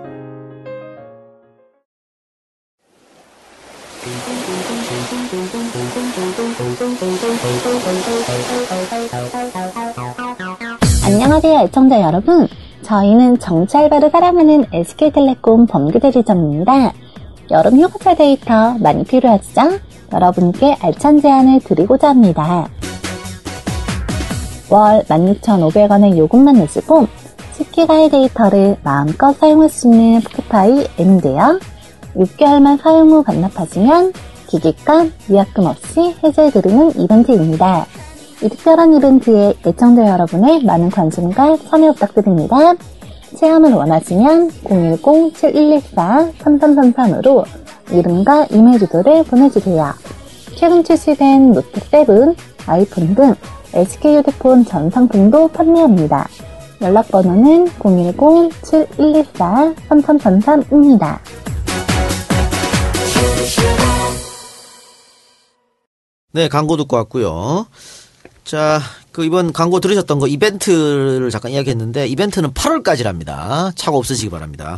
안녕하세요, 애청자 여러분. 저희는 알바를 사랑하는 SK텔레콤 범규대리점입니다. 여름 휴가철 데이터 많이 필요하시죠? 여러분께 알찬 제안을 드리고자 합니다. 월 16,500원의 요금만 내시고 10기가의 데이터를 마음껏 사용할 수 있는 포켓파이 M인데요. 6개월만 사용 후 반납하시면 기기값, 위약금 없이 해제해드리는 이벤트입니다. 이 특별한 이벤트에 애청자 여러분의 많은 관심과 참여 부탁드립니다. 체험을 원하시면 010-7114-3333으로 이름과 이메일 주소를 보내주세요. 최근 출시된 노트7, 아이폰 등 SK 휴대폰 전 상품도 판매합니다. 연락번호는 010-7114-3333입니다. 네, 광고 듣고 왔고요. 자, 그 이번 광고 들으셨던 거 이벤트를 잠깐 이야기했는데 이벤트는 8월까지랍니다. 차고 없으시기 바랍니다.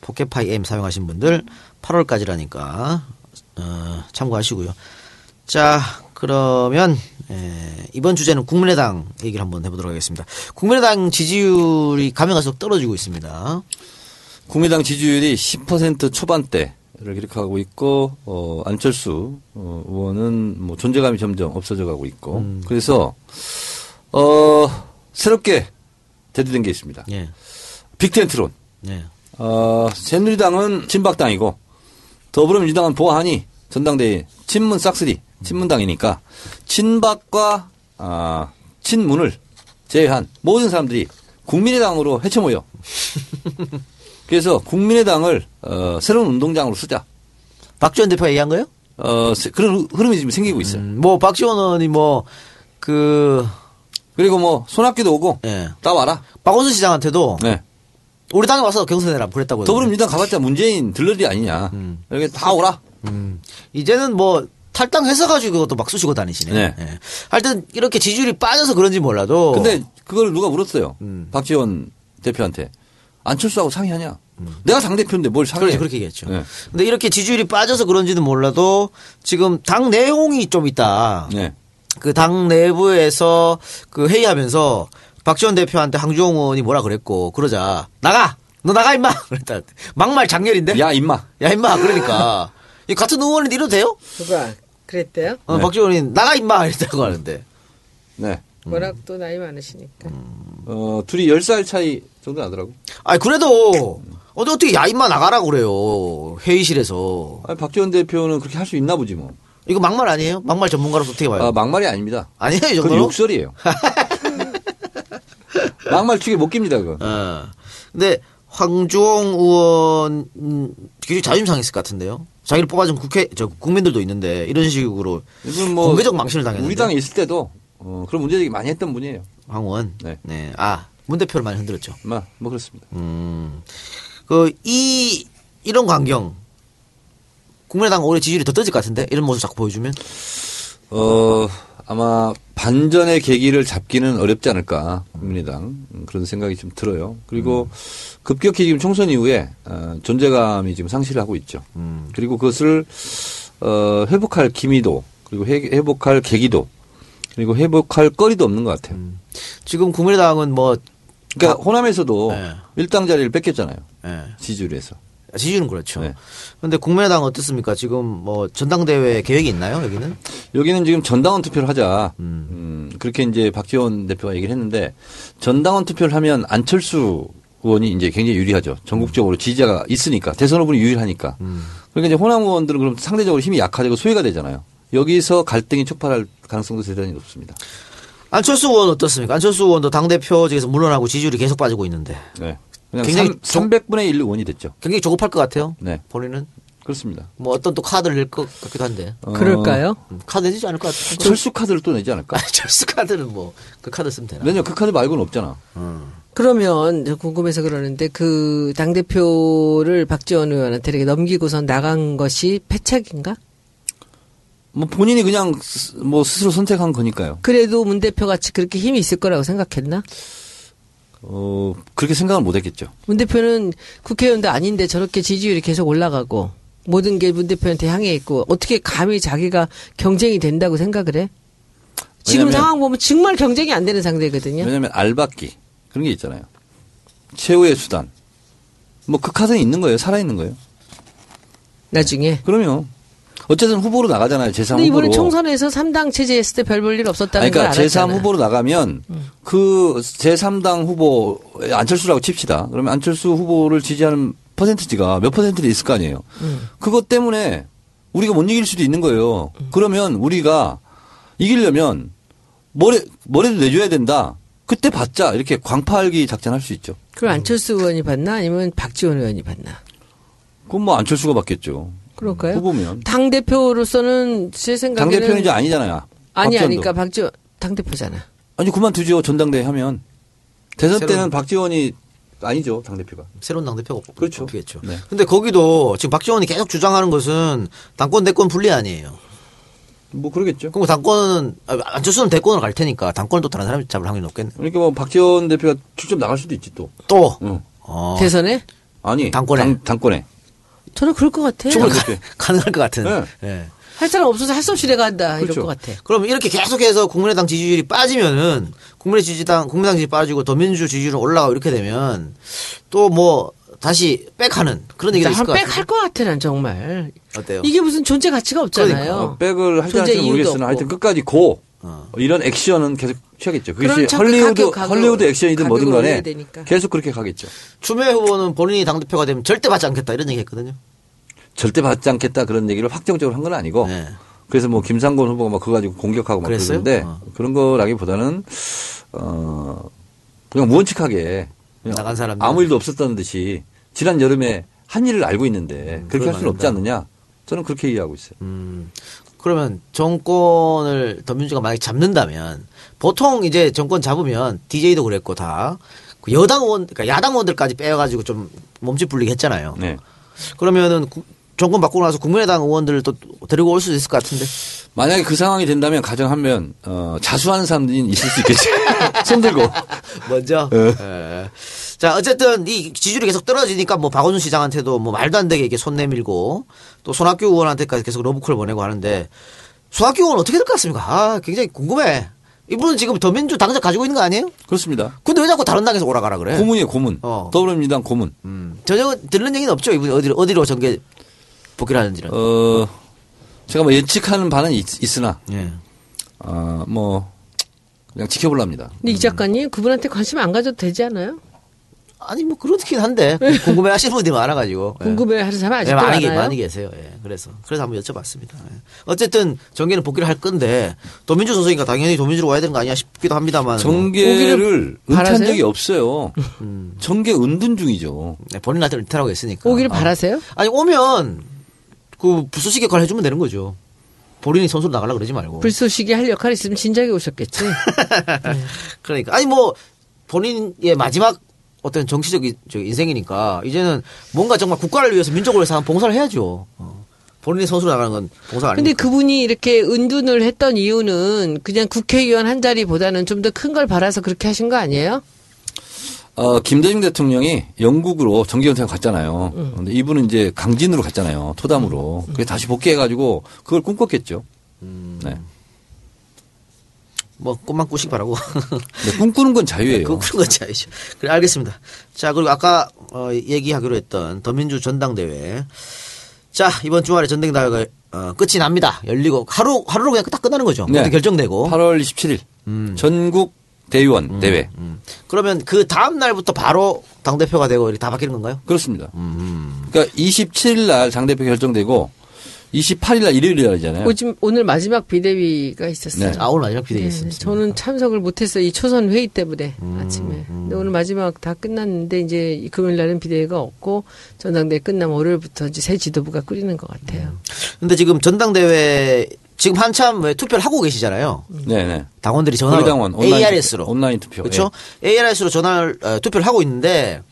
포켓파이 M 사용하신 분들 8월까지라니까 어, 참고하시고요. 자, 그러면 예, 이번 주제는 국민의당 얘기를 한번 해보도록 하겠습니다. 국민의당 지지율이 가면 갈수록 떨어지고 있습니다. 국민당 지지율이 10% 초반대 를 기록하고 있고 어, 안철수 어, 의원은 뭐 존재감이 점점 없어져 가고 있고 그래서 어, 새롭게 대두된 게 있습니다. 예, 빅텐트론. 예. 어, 새누리당은 친박당이고 더불어민주당은 보아하니 전당대회 친문 싹쓸이 친문당이니까 친박과 아, 친문을 제외한 모든 사람들이 국민의당으로 헤쳐 모여. 그래서 국민의당을 어, 새로운 운동장으로 쓰자. 박지원 대표가 얘기한 거예요? 어, 세- 그런 흐름이 지금 생기고 있어요. 음, 뭐 박지원 의원이 뭐 그 그리고 뭐 손학규도 오고 예. 다 와라. 박원순 시장한테도 네. 우리 당에 와서 경선해라 그랬다고. 더불어민주당 가봤자 문재인 들러리 아니냐. 여기 다 오라. 음. 이제는 뭐 탈당해서 가지고 그것도 막 쑤시고 다니시네. 네. 예. 하여튼 이렇게 지지율이 빠져서 그런지 몰라도. 근데 그걸 누가 물었어요. 음. 박지원 대표한테. 안철수하고 상의하냐? 내가 당대표인데 뭘 상의해. 그렇죠. 그렇게 얘기했죠. 네. 근데 이렇게 지지율이 빠져서 그런지는 몰라도 지금 당 내용이 좀 있다. 네. 그 당 내부에서 그 회의하면서 박지원 대표한테 황주홍 의원이 뭐라 그랬고 그러자 나가 너 나가 임마 그랬다 막말 장렬인데 야, 임마. 야 임마 그러니까 이 같은 의원인데 이래도 돼요? 누가 그랬대요? 어, 네. 박지원이 나가 임마 이랬다고 하는데 네. 워낙 또 나이 많으시니까. 어, 둘이 10살 차이 정도 나더라고. 아니 그래도 어디 어떻게 야 임마 나가라고 그래요 회의실에서 아니, 박지원 대표는 그렇게 할 수 있나 보지 뭐. 이거 막말 아니에요? 막말 전문가로서 어떻게 봐요? 아, 막말이 아닙니다. 아니에요 이 그건 정도로? 욕설이에요. 막말 축에 못 깁니다, 그거. 어. 근데 황주홍 의원 음, 굉장히 자존심 상했을 것 같은데요. 자기를 뽑아준 국회 저 국민들도 있는데 이런 식으로 이분 뭐 공개적 망신을 당했는데 우리 당에 있을 때도 어, 그런 문제제기 많이 했던 분이에요. 황 의원 네. 네. 아, 문 대표를 많이 흔들었죠. 뭐, 뭐 그렇습니다. 음. 그 이 이런 광경 국민의당 올해 지지율이 더 떨어질 것 같은데 이런 모습 자꾸 보여주면 어, 아마 반전의 계기를 잡기는 어렵지 않을까, 국민의당. 음, 그런 생각이 좀 들어요. 그리고 급격히 지금 총선 이후에, 어, 존재감이 지금 상실을 하고 있죠. 그리고 그것을, 어, 회복할 기미도, 그리고 회, 회복할 계기도, 그리고 회복할 거리도 없는 것 같아요. 지금 국민의당은 뭐 그러니까 호남에서도 네. 일당 자리를 뺏겼잖아요. 예, 지지율에서. 지지율은 그렇죠. 네. 근데 국민의당 어떻습니까? 지금 뭐 전당대회 계획이 있나요? 여기는? 여기는 지금 전당원 투표를 하자. 음, 그렇게 이제 박지원 대표가 얘기를 했는데 전당원 투표를 하면 안철수 의원이 이제 굉장히 유리하죠. 전국적으로 지지자가 있으니까 대선 후보는 유일하니까. 그러니까 이제 호남 의원들은 그럼 상대적으로 힘이 약하고 소외가 되잖아요. 여기서 갈등이 촉발할 가능성도 대단히 높습니다. 안철수 의원 어떻습니까? 안철수 의원도 당 대표직에서 물러나고 지지율이 계속 빠지고 있는데 네. 그냥 굉장히 3, 300분의 1 의원이 됐죠. 굉장히 조급할 것 같아요. 네. 본인은 그렇습니다. 뭐 어떤 또 카드를 낼 것 같기도 한데 어, 그럴까요? 음, 카드 내지 않을 것 같은데. 철수 카드를 또 내지 않을까? 아, 철수 카드는 뭐 그 카드 쓰면 되나? 왜냐면 그 카드 말고는 없잖아. 그러면 저 궁금해서 그러는데 그 당 대표를 박지원 의원한테 이렇게 넘기고선 나간 것이 패착인가? 뭐 본인이 그냥 스- 뭐 스스로 선택한 거니까요. 그래도 문 대표 같이 그렇게 힘이 있을 거라고 생각했나? 어, 그렇게 생각을 못 했겠죠. 문 대표는 국회의원도 아닌데 저렇게 지지율이 계속 올라가고 모든 게 문 대표한테 향해 있고 어떻게 감히 자기가 경쟁이 된다고 생각을 해? 지금 왜냐면- 상황 보면 정말 경쟁이 안 되는 상대거든요. 왜냐면 알받기 그런 게 있잖아요. 최후의 수단. 뭐 그 카드는 있는 거예요. 살아 있는 거예요. 나중에. 그러면 어쨌든 후보로 나가잖아요. 제3 근데 이번에 후보로. 총선에서 3당 체제했을 때 별 볼 일 없었다는 그러니까 걸 알았잖아. 음. 제3 후보로 나가면 그 제3당 후보 안철수라고 칩시다. 그러면 안철수 후보를 지지하는 퍼센트지가 몇 퍼센트는 있을 거 아니에요. 음. 그것 때문에 우리가 못 이길 수도 있는 거예요. 그러면 우리가 이기려면 뭐래, 뭐래도 내줘야 된다. 그때 받자. 이렇게 광파알기 작전할 수 있죠. 그걸 안철수 의원이 받나 아니면 박지원 의원이 받나? 그건 뭐 안철수가 받겠죠. 그럴까요? 후보면. 당 대표로서는 제 생각에는 당 대표는 이제 아니잖아요. 아니. 아니까 박지원 당 대표잖아. 아니 그만두죠. 전당대회 하면. 대선 새로운- 때는 박지원이 아니죠. 당 대표가. 새로운 당 대표가 그렇죠. 뽑히겠죠. 네. 근데 거기도 지금 박지원이 계속 주장하는 것은 당권 대권 분리 아니에요. 뭐 그러겠죠. 그럼 당권은 아, 안철수는 대권으로 갈 테니까 당권을 또 다른 사람이 잡을 확률이 높겠네. 그러니까 뭐 박지원 대표가 직접 나갈 수도 있지 또. 또 응. 어, 대선에 아니 당권에. 당, 당권에. 저는 그럴 것 같아요. 충분히. 가, 가능할 것 같은. 네. 예. 할 사람 없어서 할 수 없이 내가 한다 이럴 그렇죠. 것 같아. 그럼 이렇게 계속해서 국민의당 지지율이 빠지면은 국민의 지지당 국민당 지지 빠지고 더민주 지지율은 올라가고 이렇게 되면 또 뭐 다시 백하는 그런 얘기도 있을 것 같아요. 백할 것 같아 난 정말. 어때요? 이게 무슨 존재 가치가 없잖아요. 어, 백을 할지 할지 모르겠으나 없고. 하여튼 끝까지 고 어. 이런 액션은 계속 취하겠죠. 그것이 헐리우드 가격, 헐리우드 액션이든 뭐든 간에. 계속 그렇게 가겠죠. 추미애 후보는 본인이 당대표가 되면 절대 받지 않겠다 이런 얘기 했거든요. 절대 받지 않겠다 그런 얘기를 확정적으로 한 건 아니고 네. 그래서 뭐 김상곤 후보가 막 그거 가지고 공격하고 막 그랬어요? 그러는데 어. 그런 거라기보다는 어 그냥 무원칙하게 그냥 나간 사람들. 아무 일도 없었다는 듯이 지난 여름에 한 일을 알고 있는데 그렇게 할 수는 없지 음, 않느냐 저는 그렇게 이해하고 있어요. 음, 그러면 정권을 더민주가 만약에 잡는다면 보통 이제 정권 잡으면 DJ도 그랬고 다그 여당 의원, 그러니까 야당 의원들까지 빼가지고 좀 몸집 불리게 했잖아요. 네. 그러면은 구- 정권 바꾸고 나서 국민의당 의원들을 또 데리고 올수 있을 것 같은데. 만약에 그 상황이 된다면 가정하면 어, 자수하는 사람들이 있을 수 있겠지. 손 들고. 먼저. 예. 자, 어쨌든 이 지지율이 계속 떨어지니까 뭐 박원순 시장한테도 뭐 말도 안 되게 이렇게 손 내밀고 또 손학규 의원한테까지 계속 러브콜 보내고 하는데 손학규 의원 어떻게 될 것 같습니까? 아, 굉장히 궁금해. 이분은 지금 더민주 당적 가지고 있는 거 아니에요? 그렇습니다. 근데 왜 자꾸 다른 당에서 오라가라 그래? 고문이에요, 고문. 어. 더불어민주당 고문. 음, 전혀 들는 얘기는 없죠. 이분이 어디로, 어디로 전개 복귀를 하는지는. 어, 제가 뭐 예측하는 바는 있, 으나 예. 어, 뭐, 그냥 지켜보랍니다. 근데 이 작가님 그분한테 관심 안 가져도 되지 않아요? 아니, 뭐, 그렇긴 한데. 궁금해 하시는 분들이 많아가지고. 예. 궁금해 하는 사람 예, 아직도 많이, 계- 많아요. 많이 계세요. 예. 그래서. 그래서 한번 여쭤봤습니다. 예. 어쨌든 정계는 복귀를 할 건데, 도민주 소속이니까 당연히 도민주로 와야 되는 거 아니야 싶기도 합니다만. 정계를 은퇴한? 적이 없어요. 정계 은둔 중이죠. 네, 본인한테 은퇴라고 했으니까. 오기를 아. 바라세요? 아니, 오면, 그, 불쏘시 역할을 해주면 되는 거죠. 본인이 선수로 나가려고 그러지 말고. 불쏘시개 할 역할이 있으면 진작에 오셨겠지. 그러니까. 아니, 뭐, 본인의 마지막 어떤 정치적 인- 저 인생이니까, 이제는 뭔가 정말 국가를 위해서 민족을 위해서 한 봉사를 해야죠. 어. 본인이 선수로 나가는 건 봉사가 근데 아니니까. 그분이 이렇게 은둔을 했던 이유는 그냥 국회의원 한 자리보다는 좀 더 큰 걸 바라서 그렇게 하신 거 아니에요? 어, 김대중 대통령이 영국으로 은퇴 갔잖아요. 근데 이분은 이제 강진으로 갔잖아요. 토담으로. 그래서 다시 복귀해가지고 그걸 꿈꿨겠죠. 네. 뭐, 꿈만 꾸시기 바라고. 근데 꿈꾸는 건 자유예요. 그거 그런 거지 아니죠. 그래 알겠습니다. 자 그리고 아까 어, 얘기하기로 했던 더민주 전당대회. 자 이번 주말에 전당대회가 어, 끝이 납니다. 열리고 하루 하루로 그냥 딱 끝나는 거죠. 네. 결정되고. 8월 27일 전국 대의원 대회. 음. 그러면 그 다음 날부터 바로 당 대표가 되고 이렇게 다 바뀌는 건가요? 그렇습니다. 음. 그러니까 27일 날 당 대표 결정되고 28일 날 일요일 날이잖아요. 오즘- 오늘 마지막 비대위가 있었어요. 네. 아 오늘 마지막 네, 비대위였습니다. 저는 참석을 못했어요. 이 초선 회의 때문에 음, 아침에. 근데 오늘 마지막 다 끝났는데 이제 이 금요일 날은 비대위가 없고 전당대회 끝나면 월요일부터 이제 새 지도부가 꾸리는 것 같아요. 근데 지금 전당대회 지금 한참 왜 투표를 하고 계시잖아요. 네네. 당원들이 전화로 온라인 ARS로 온라인 투표. 그렇죠. ARS로 전화를 어, 투표를 하고 있는데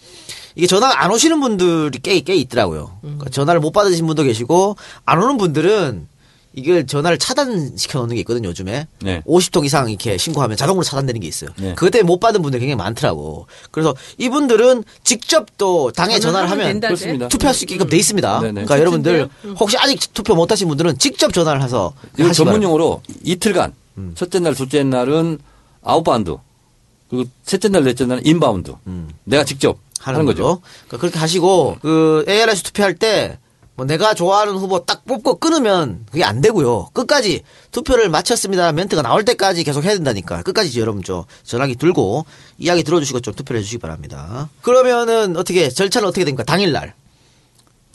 이게 전화 안 오시는 분들이 꽤, 꽤 있더라고요. 그러니까 전화를 못 받으신 분도 계시고 안 오는 분들은 이걸 전화를 차단시켜 놓는 게 있거든요, 요즘에. 네. 50통 이상 이렇게 신고하면 자동으로 차단되는 게 있어요. 네. 그것 때문에 못 받은 분들이 굉장히 많더라고. 그래서 이분들은 직접 또 당에 전화를 하면. 투표할 수 있게끔 돼 있습니다. 네네. 그러니까 여러분들 음. 혹시 아직 투표 못 하신 분들은 직접 전화를 해서. 전문용어로 이틀간 첫째 날, 둘째 날은 Outbound 그리고 셋째 날, 넷째 날은 inbound. 내가 직접 하는, 하는 거죠. 거죠. 그러니까 그렇게 하시고 그 ARS 투표할 때 뭐 내가 좋아하는 후보 딱 뽑고 끊으면 그게 안 되고요. 끝까지 투표를 마쳤습니다. 멘트가 나올 때까지 계속 해야 된다니까. 끝까지 여러분 좀 전화기 들고 이야기 들어주시고 좀 투표를 해주시기 바랍니다. 그러면은 어떻게 절차는 어떻게 됩니까? 당일날.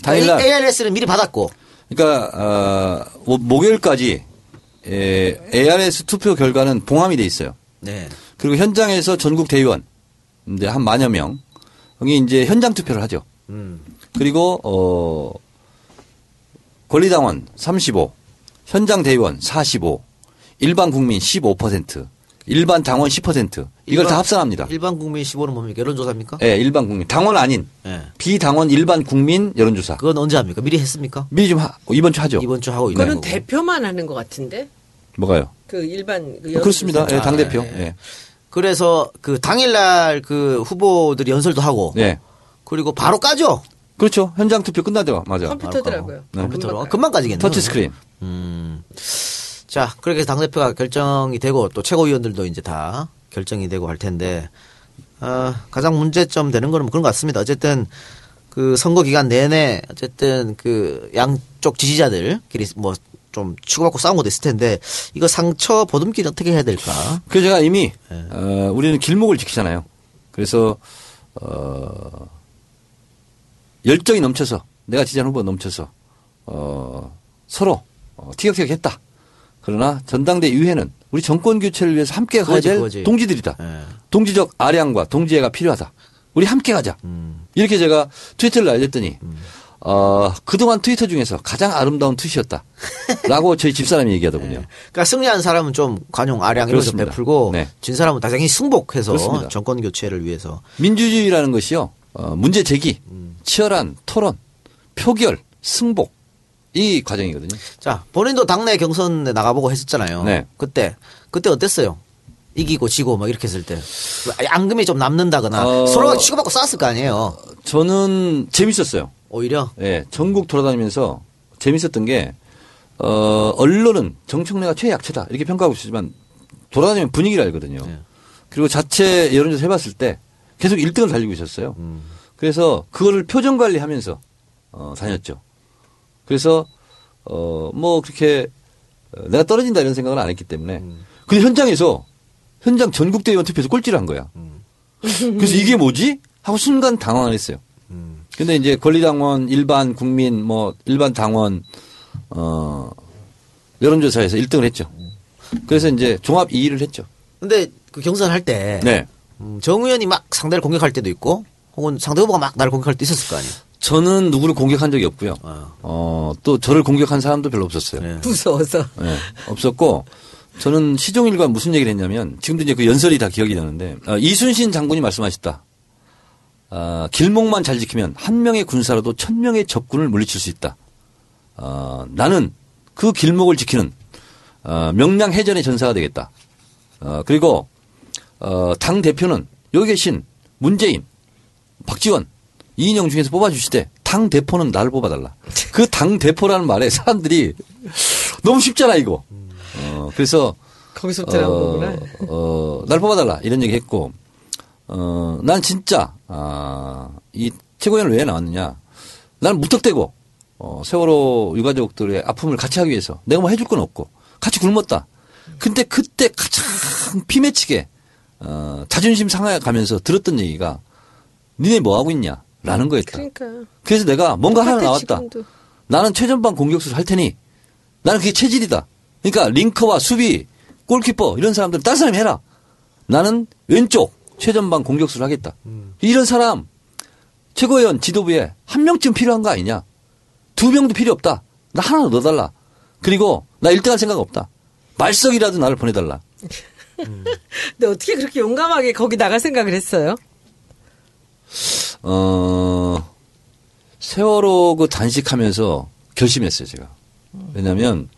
당일날 ARS는 미리 받았고. 그러니까 어, 뭐 목요일까지 에, ARS 투표 결과는 봉함이 돼 있어요. 네. 그리고 현장에서 전국 대의원 이제 한 만여 명 이제 현장 투표를 하죠. 음. 그리고 어 권리당원 35, 현장 대의원 45, 일반 국민 15%, 일반 당원 10% 이걸 일반- 다 합산합니다. 일반 국민 15는 뭡니까? 여론조사입니까? 예, 일반 국민 당원 아닌 네. 비당원 일반 국민 여론조사. 그건 언제 합니까? 미리 했습니까? 미리 좀 하, 이번 주 하죠. 이번 주 하고 있는 그거는. 대표만 하는 것 같은데 뭐가요? 그 일반 그 그렇습니다. 예, 여론조사. 당 대표. 네. 예. 그래서 그 당일날 그 후보들이 연설도 하고 예. 그리고 바로 까죠. 그렇죠. 현장 투표 끝나죠. 맞아. 컴퓨터더라고요. 네. 컴퓨터로 금방 금방 까지겠네요. 터치 스크린. 음. 자, 그렇게 당 대표가 결정이 되고 또 최고위원들도 이제 다 결정이 되고 할 텐데, 어, 가장 문제점 되는 거는 뭐 그런 것 같습니다. 어쨌든 그 선거 기간 내내 어쨌든 그 양쪽 지지자들끼리 뭐 좀 치고받고 싸운 것도 있을 텐데 이거 상처 보듬기를 어떻게 해야 될까? 그래서 제가 이미 네. 어, 우리는 길목을 지키잖아요. 그래서 어, 열정이 넘쳐서 내가 지지하는 후보 넘쳐서 어, 서로 어, 티격태격했다. 그러나 전당대 이후에는 우리 정권 교체를 위해서 함께 가야 될 그거지. 동지들이다. 예. 동지적 아량과 동지애가 필요하다. 우리 함께 가자. 음. 이렇게 제가 트위터를 알렸더니 어, 그동안 트위터 중에서 가장 아름다운 트윗이었다. 라고 저희 집사람이 얘기하더군요. 그러니까 승리한 사람은 좀 관용 아량 이런 거 그렇습니다. 베풀고 네. 진 사람은 당연히 승복해서 그렇습니다. 정권 교체를 위해서 민주주의라는 것이요. 어, 문제 제기, 치열한 토론, 표결, 승복 이 과정이거든요. 자 본인도 당내 경선에 나가보고 했었잖아요. 네. 그때 그때 어땠어요? 이기고 지고 막 이렇게 했을 때 앙금이 좀 남는다거나 어. 서로가 치고받고 싸웠을 거 아니에요. 저는 재밌었어요. 오히려 예, 전국 돌아다니면서 재밌었던 게, 어, 언론은 정청래가 최약체다. 이렇게 평가하고 있지만 돌아다니면 분위기를 알거든요. 네. 그리고 자체 여론조사 해봤을 때 계속 1등을 달리고 있었어요. 음. 그래서 그거를 표정 관리하면서 어, 다녔죠. 그래서 어, 뭐 그렇게 어, 내가 떨어진다 이런 생각은 안 했기 때문에. 음. 근데 현장에서 현장 전국대의원 투표에서 꼴찌를 한 거야. 음. 그래서 이게 뭐지? 하고 순간 당황을 했어요. 음. 근데 이제 권리당원, 일반 국민, 뭐 일반 당원 어 여론조사에서 1등을 했죠. 그래서 이제 종합 2위를 했죠. 근데 그 경선할 때 네. 음, 정 의원이 막 상대를 공격할 때도 있고 혹은 상대 후보가 막 나를 공격할 때 있었을 거 아니에요. 저는 누구를 공격한 적이 없고요. 어. 어, 또 저를 공격한 사람도 별로 없었어요. 네. 무서워서. 네, 없었고 저는 시종일관 무슨 얘기를 했냐면 지금도 이제 그 연설이 다 기억이 나는데 어, 이순신 장군이 말씀하셨다. 어, 길목만 잘 지키면 한 명의 군사로도 천 명의 적군을 물리칠 수 있다. 어, 나는 그 길목을 지키는 어, 명량 해전의 전사가 되겠다. 어, 그리고 어, 당 대표는 여기 계신 문재인, 박지원, 이인영 중에서 뽑아주시되 당 대표는 나를 뽑아달라. 그 당 대표라는 말에 사람들이 너무 쉽잖아 이거. 어, 그래서 거기서부터 나온 거구나. 어, 날 뽑아달라 이런 얘기 했고, 어, 난 진짜 아, 이 최고위원을 왜 나왔느냐? 나는 무턱대고 어, 세월호 유가족들의 아픔을 같이 하기 위해서 내가 뭐 해줄 건 없고 같이 굶었다. 근데 그때 가장 피맺히게 어, 자존심 상해가면서 들었던 얘기가 니네 뭐 하고 있냐? 라는 거였다. 그러니까. 그래서 내가 뭔가 하나 나왔다. 지금도. 나는 최전방 공격수를 할 테니 나는 그게 체질이다. 그러니까 링커와 수비, 골키퍼 이런 사람들은 다른 사람이 해라. 나는 왼쪽 최전방 공격수를 하겠다. 이런 사람 최고위원 지도부에 한 명쯤 필요한 거 아니냐. 두 명도 필요 없다. 나 하나 넣어달라. 그리고 나 1등할 생각 없다. 말석이라도 나를 보내달라. 근데 어떻게 그렇게 용감하게 거기 나갈 생각을 했어요? 어, 세월호 그 단식하면서 결심했어요, 제가. 왜냐면,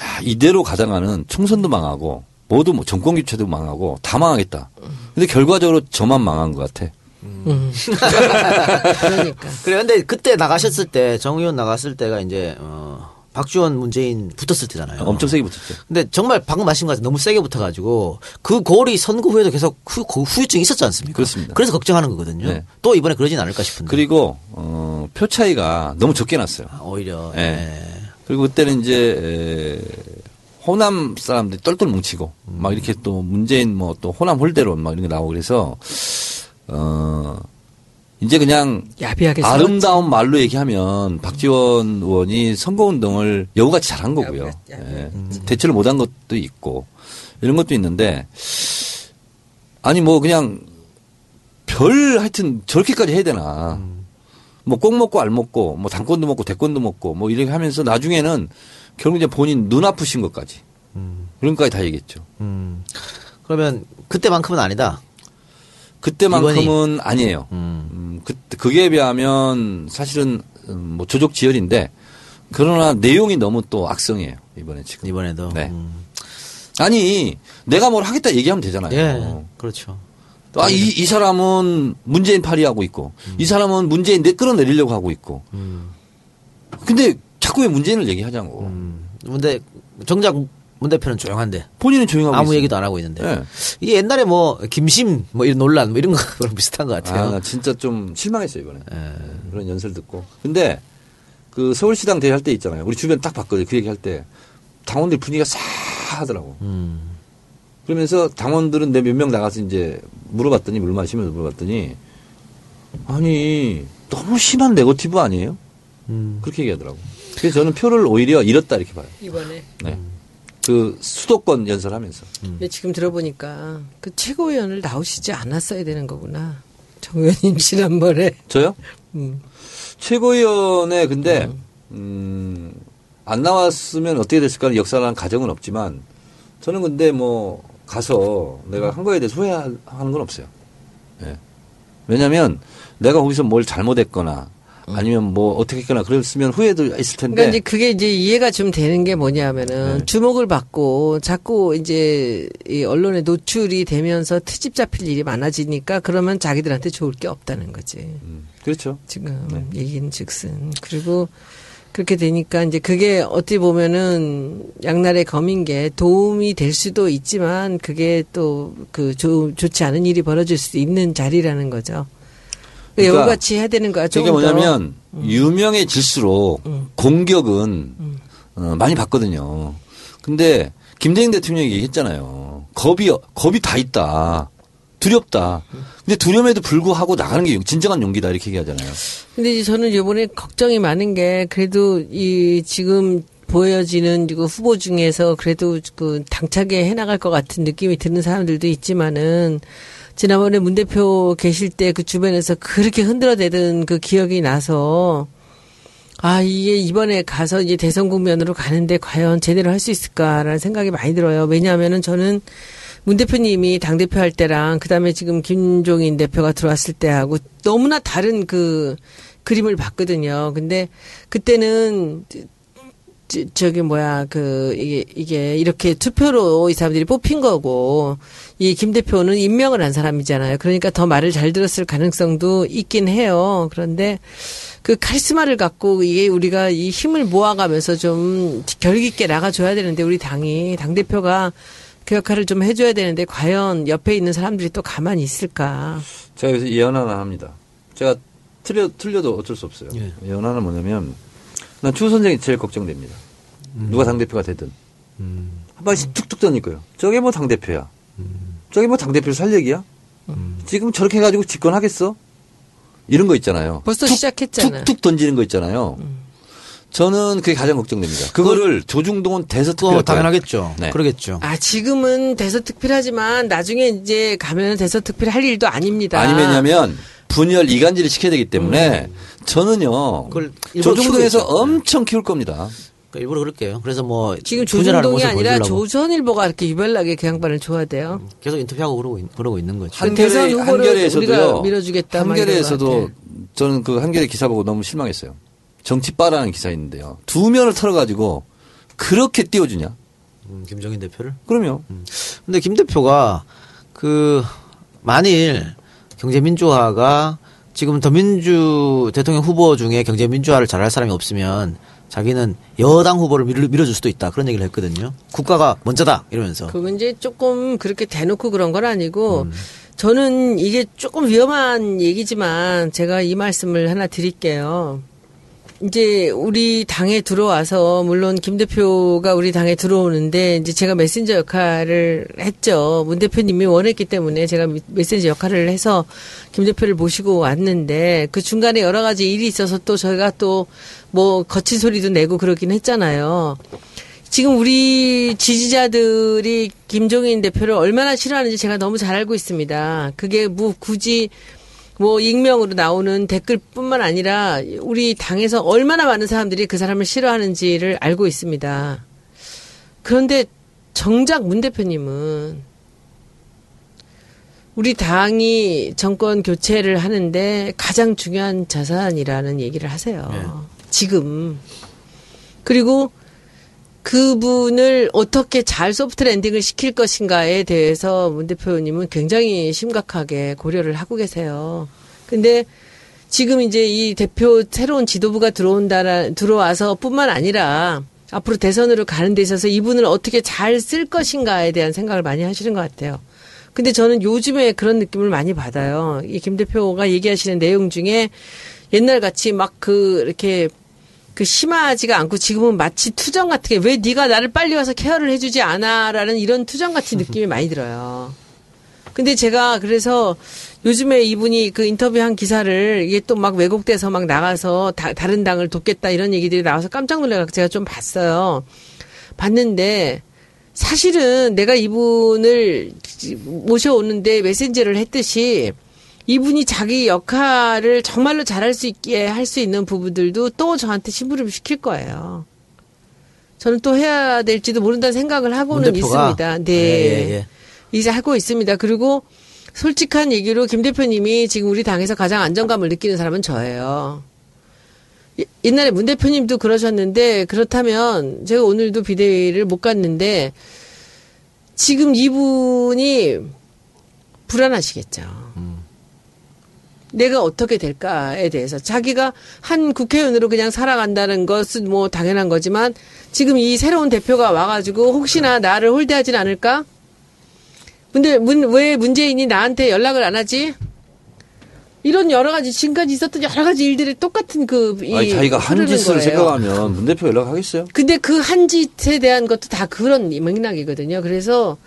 야, 이대로 가다가는 총선도 망하고, 모두 뭐 정권 교체도 망하고, 다 망하겠다. 근데 결과적으로 저만 망한 것 같아. 그러니까. 그래 근데 그때 나가셨을 때 정 의원 나갔을 때가 이제 어, 박지원 문재인 붙었을 때잖아요. 엄청 세게 붙었죠. 근데 정말 방금 말씀 같이 너무 세게 붙어가지고 그 골이 선거 후에도 계속 후, 그 후유증이 있었지 않습니까? 그렇습니다. 그래서 걱정하는 거거든요. 네. 또 이번에 그러진 않을까 싶은데. 그리고, 어, 표 차이가 너무 적게 났어요. 아, 오히려 예. 예. 그리고 그때는 이제, 에, 호남 사람들이 똘똘 뭉치고, 막 이렇게 또 문재인 뭐 또 호남 홀대론 막 이런 게 나오고 그래서, 어, 이제 그냥 야비하게 아름다운 말로 얘기하면 박지원 의원이 선거운동을 여우같이 잘한 거고요. 야비하- 예. 대처를 못한 것도 있고 이런 것도 있는데 아니 뭐 그냥 별 하여튼 저렇게까지 해야 되나. 뭐꼭 먹고 알 먹고 뭐 당권도 먹고 대권도 먹고 뭐 이렇게 하면서 나중에는 결국 이제 본인 눈 아프신 것까지 그런 것까지 다 얘기했죠. 음. 그러면 그때만큼은 아니다. 그때만큼은 아니에요. 음. 음, 그, 그게 비하면 사실은 음, 뭐 조족 지혈인데 그러나 내용이 너무 또 악성이에요. 이번에 지금. 이번에도. 네. 음. 아니 내가 뭘 하겠다 얘기하면 되잖아요. 예, 그렇죠. 아, 이, 이 사람은 문재인 파리하고 있고 이 사람은 문재인 내 끌어내리려고 하고 있고 음. 근데 자꾸 왜 문재인을 얘기하자고. 음. 근데 정작 문 대표는 조용한데 본인은 조용하고 아무 있어요. 얘기도 안 하고 있는데 네. 이게 옛날에 뭐 김심 뭐 이런 논란 뭐 이런 거랑 비슷한 것 같아요. 아, 나 진짜 좀 실망했어요, 이번에. 그런 연설 듣고. 근데 그 서울시당 대회할 때 있잖아요. 우리 주변 딱 봤거든요. 그 얘기 할 때. 당원들 분위기가 싸하더라고. 음. 그러면서 당원들은 내 몇 명 나가서 이제 물어봤더니 물 마시면서 물어봤더니 아니 너무 심한 네거티브 아니에요? 음. 그렇게 얘기하더라고. 그래서 저는 표를 오히려 잃었다 이렇게 봐요. 이번에. 네. 그 수도권 연설하면서. 근데 지금 들어보니까 그 최고위원을 나오시지 않았어야 되는 거구나. 정 의원님 지난번에. 저요? 음. 최고위원회 근데 음, 안 나왔으면 어떻게 됐을까는 역사라는 가정은 없지만 저는 근데 뭐 가서 내가 한 거에 대해서 후회하는 건 없어요. 예. 왜냐하면 내가 거기서 뭘 잘못했거나 아니면 뭐 어떻게 했거나 그랬으면 후회도 있을 텐데 그러니까 이제 그게 이제 이해가 좀 되는 게 뭐냐면은 네. 주목을 받고 자꾸 이제 이 언론에 노출이 되면서 트집 잡힐 일이 많아지니까 그러면 자기들한테 좋을 게 없다는 거지. 음, 그렇죠. 지금 네. 얘기는 즉슨 그리고 그렇게 되니까 이제 그게 어찌 보면은 양날의 검인 게 도움이 될 수도 있지만 그게 또 그 좋지 않은 일이 벌어질 수 있는 자리라는 거죠. 그러니까 여우같이 해야 되는 거야. 이게. 뭐냐면 유명해질수록 음. 공격은 어, 많이 받거든요. 근데 김대중 대통령이 얘기했잖아요. 겁이 겁이 다 있다. 두렵다. 근데 두려움에도 불구하고 나가는 게 진정한 용기다 이렇게 얘기하잖아요. 근데 저는 이번에 걱정이 많은 게 그래도 이 지금 보여지는 그 후보 중에서 그래도 그 당차게 해나갈 것 같은 느낌이 드는 사람들도 있지만은 지난번에 문 대표 계실 때 그 주변에서 그렇게 흔들어대던 그 기억이 나서 아 이게 이번에 가서 이제 대선 국면으로 가는데 과연 제대로 할 수 있을까라는 생각이 많이 들어요. 왜냐하면은 저는 문 대표님이 당 대표 할 때랑 그다음에 지금 김종인 대표가 들어왔을 때하고 너무나 다른 그 그림을 봤거든요. 근데 그때는 저- 저기 뭐야 그 이게 이게 이렇게 투표로 이 사람들이 뽑힌 거고 이 김 대표는 임명을 한 사람이잖아요. 그러니까 더 말을 잘 들었을 가능성도 있긴 해요. 그런데 그 카리스마를 갖고 이게 우리가 이 힘을 모아가면서 좀 결기 있게 나가줘야 되는데 우리 당이 당 대표가 그 역할을 좀 해줘야 되는데 과연 옆에 있는 사람들이 또 가만히 있을까? 제가 여기서 예언 하나 합니다. 제가 틀려, 틀려도 어쩔 수 없어요. 예. 예언 하나 뭐냐면 난추 선생이 제일 걱정됩니다. 누가 당대표가 되든. 한 방씩 툭툭 거예요. 저게 뭐 당대표야. 저게 뭐 당대표 살 얘기야? 지금 저렇게 해가지고 집권하겠어? 이런 거 있잖아요. 벌써 시작했잖아. 툭툭 던지는 거 있잖아요. 저는 그게 가장 걱정됩니다. 그거를 조중동은 또 대서특별 당연하겠죠. 네. 그러겠죠. 아 지금은 대서특필하지만 나중에 이제 가면 대서특필 할 일도 아닙니다. 아니 왜냐면 분열 이간질을 시켜야 되기 때문에 저는요 그걸 일부러 조중동에서. 엄청 키울 겁니다. 그러니까 일부러 그럴게요. 그래서 뭐 지금 조중동이 아니라 조선일보가 이렇게 유별나게 그 양반을 좋아해요. 계속 인터뷰하고 그러고, 있- 그러고 있는 거죠. 한- 대선 후보를 한겨레에서도요. 우리가 밀어주겠다, 한겨레에서도 것 저는 그 한겨레 기사 보고 너무 실망했어요. 정치 빠라는 기사 있는데요. 두 면을 털어가지고 그렇게 띄워주냐? 음, 김정인 대표를. 그럼요. 근데 김 대표가 그 만일 경제민주화가 지금 더민주 대통령 후보 중에 경제민주화를 잘할 사람이 없으면 자기는 여당 후보를 밀, 밀어 줄 수도 있다 그런 얘기를 했거든요. 국가가 먼저다 이러면서. 그건 이제 조금 그렇게 대놓고 그런 건 아니고 저는 이게 조금 위험한 얘기지만 제가 이 말씀을 하나 드릴게요. 이제 우리 당에 들어와서 물론 김 대표가 우리 당에 들어오는데 이제 제가 메신저 역할을 했죠. 문 대표님이 원했기 때문에 제가 메신저 역할을 해서 김 대표를 모시고 왔는데 그 중간에 여러 가지 일이 있어서 또 저희가 또 뭐 거친 소리도 내고 그러긴 했잖아요. 지금 우리 지지자들이 김종인 대표를 얼마나 싫어하는지 제가 너무 잘 알고 있습니다. 그게 뭐 굳이 뭐 익명으로 나오는 댓글뿐만 아니라 우리 당에서 얼마나 많은 사람들이 그 사람을 싫어하는지를 알고 있습니다. 그런데 정작 문 대표님은 우리 당이 정권 교체를 하는데 가장 중요한 자산이라는 얘기를 하세요. 지금. 그리고 그분을 어떻게 잘 소프트 랜딩을 시킬 것인가에 대해서 문 대표님은 굉장히 심각하게 고려를 하고 계세요. 근데 지금 이제 이 대표 새로운 지도부가 들어온다라 들어와서 뿐만 아니라 앞으로 대선으로 가는 데 있어서 이분을 어떻게 잘 쓸 것인가에 대한 생각을 많이 하시는 것 같아요. 근데 저는 요즘에 그런 느낌을 많이 받아요. 이 김 대표가 얘기하시는 내용 중에 옛날 같이 막 그 이렇게 그 심하지가 않고 지금은 마치 투정 같은 게 왜 네가 나를 빨리 와서 케어를 해주지 않아라는 이런 투정 같은 느낌이 많이 들어요. 근데 제가 그래서 요즘에 이분이 그 인터뷰한 기사를 이게 또 막 왜곡돼서 막 나가서 다, 다른 당을 돕겠다 이런 얘기들이 나와서 깜짝 놀래가 제가 좀 봤어요. 봤는데 사실은 내가 이분을 모셔오는데 메신저를 했듯이 이분이 자기 역할을 정말로 잘할 수 있게 할 수 있는 부분들도 또 저한테 심부름을 시킬 거예요. 저는 또 해야 될지도 모른다는 생각을 하고는? 있습니다. 네. 예, 예, 예. 이제 하고 있습니다. 그리고 솔직한 얘기로 김 대표님이 지금 우리 당에서 가장 안정감을 느끼는 사람은 저예요. 예- 옛날에 문 대표님도 그러셨는데 그렇다면 제가 오늘도 비대위를 못 갔는데 지금 이분이 불안하시겠죠. 내가 어떻게 될까에 대해서 자기가 한 국회의원으로 그냥 살아간다는 것은 뭐 당연한 거지만 지금 이 새로운 대표가 와가지고 혹시나 나를 홀대하진 않을까? 근데 문, 왜 문재인이 나한테 연락을 안 하지? 이런 여러 가지 지금까지 있었던 여러 가지 일들이 똑같은 그 이, 아니, 자기가 한 짓을 거예요. 생각하면 문 대표 연락하겠어요? 근데 그 한 짓에 대한 것도 다 그런 맥락이거든요. 그래서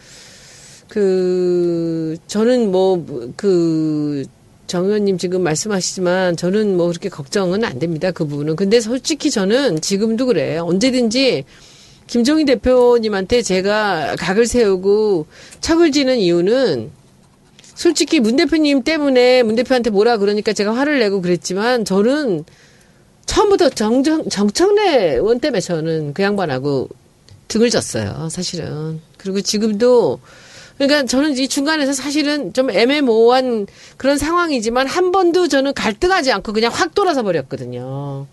그 저는 뭐 그 정 의원님 지금 말씀하시지만 저는 뭐 그렇게 걱정은 안 됩니다. 그 부분은. 근데 솔직히 저는 지금도 그래요. 언제든지 김종인 대표님한테 제가 각을 세우고 척을 지는 이유는 솔직히 문 대표님 때문에 문 대표한테 뭐라 그러니까 제가 화를 내고 그랬지만 저는 처음부터 정정, 정청래 의원 때문에 저는 그 양반하고 등을 졌어요, 사실은. 그리고 지금도, 그러니까 저는 이 중간에서 사실은 좀 애매모호한 그런 상황이지만 한 번도 저는 갈등하지 않고 그냥 확 돌아서 버렸거든요.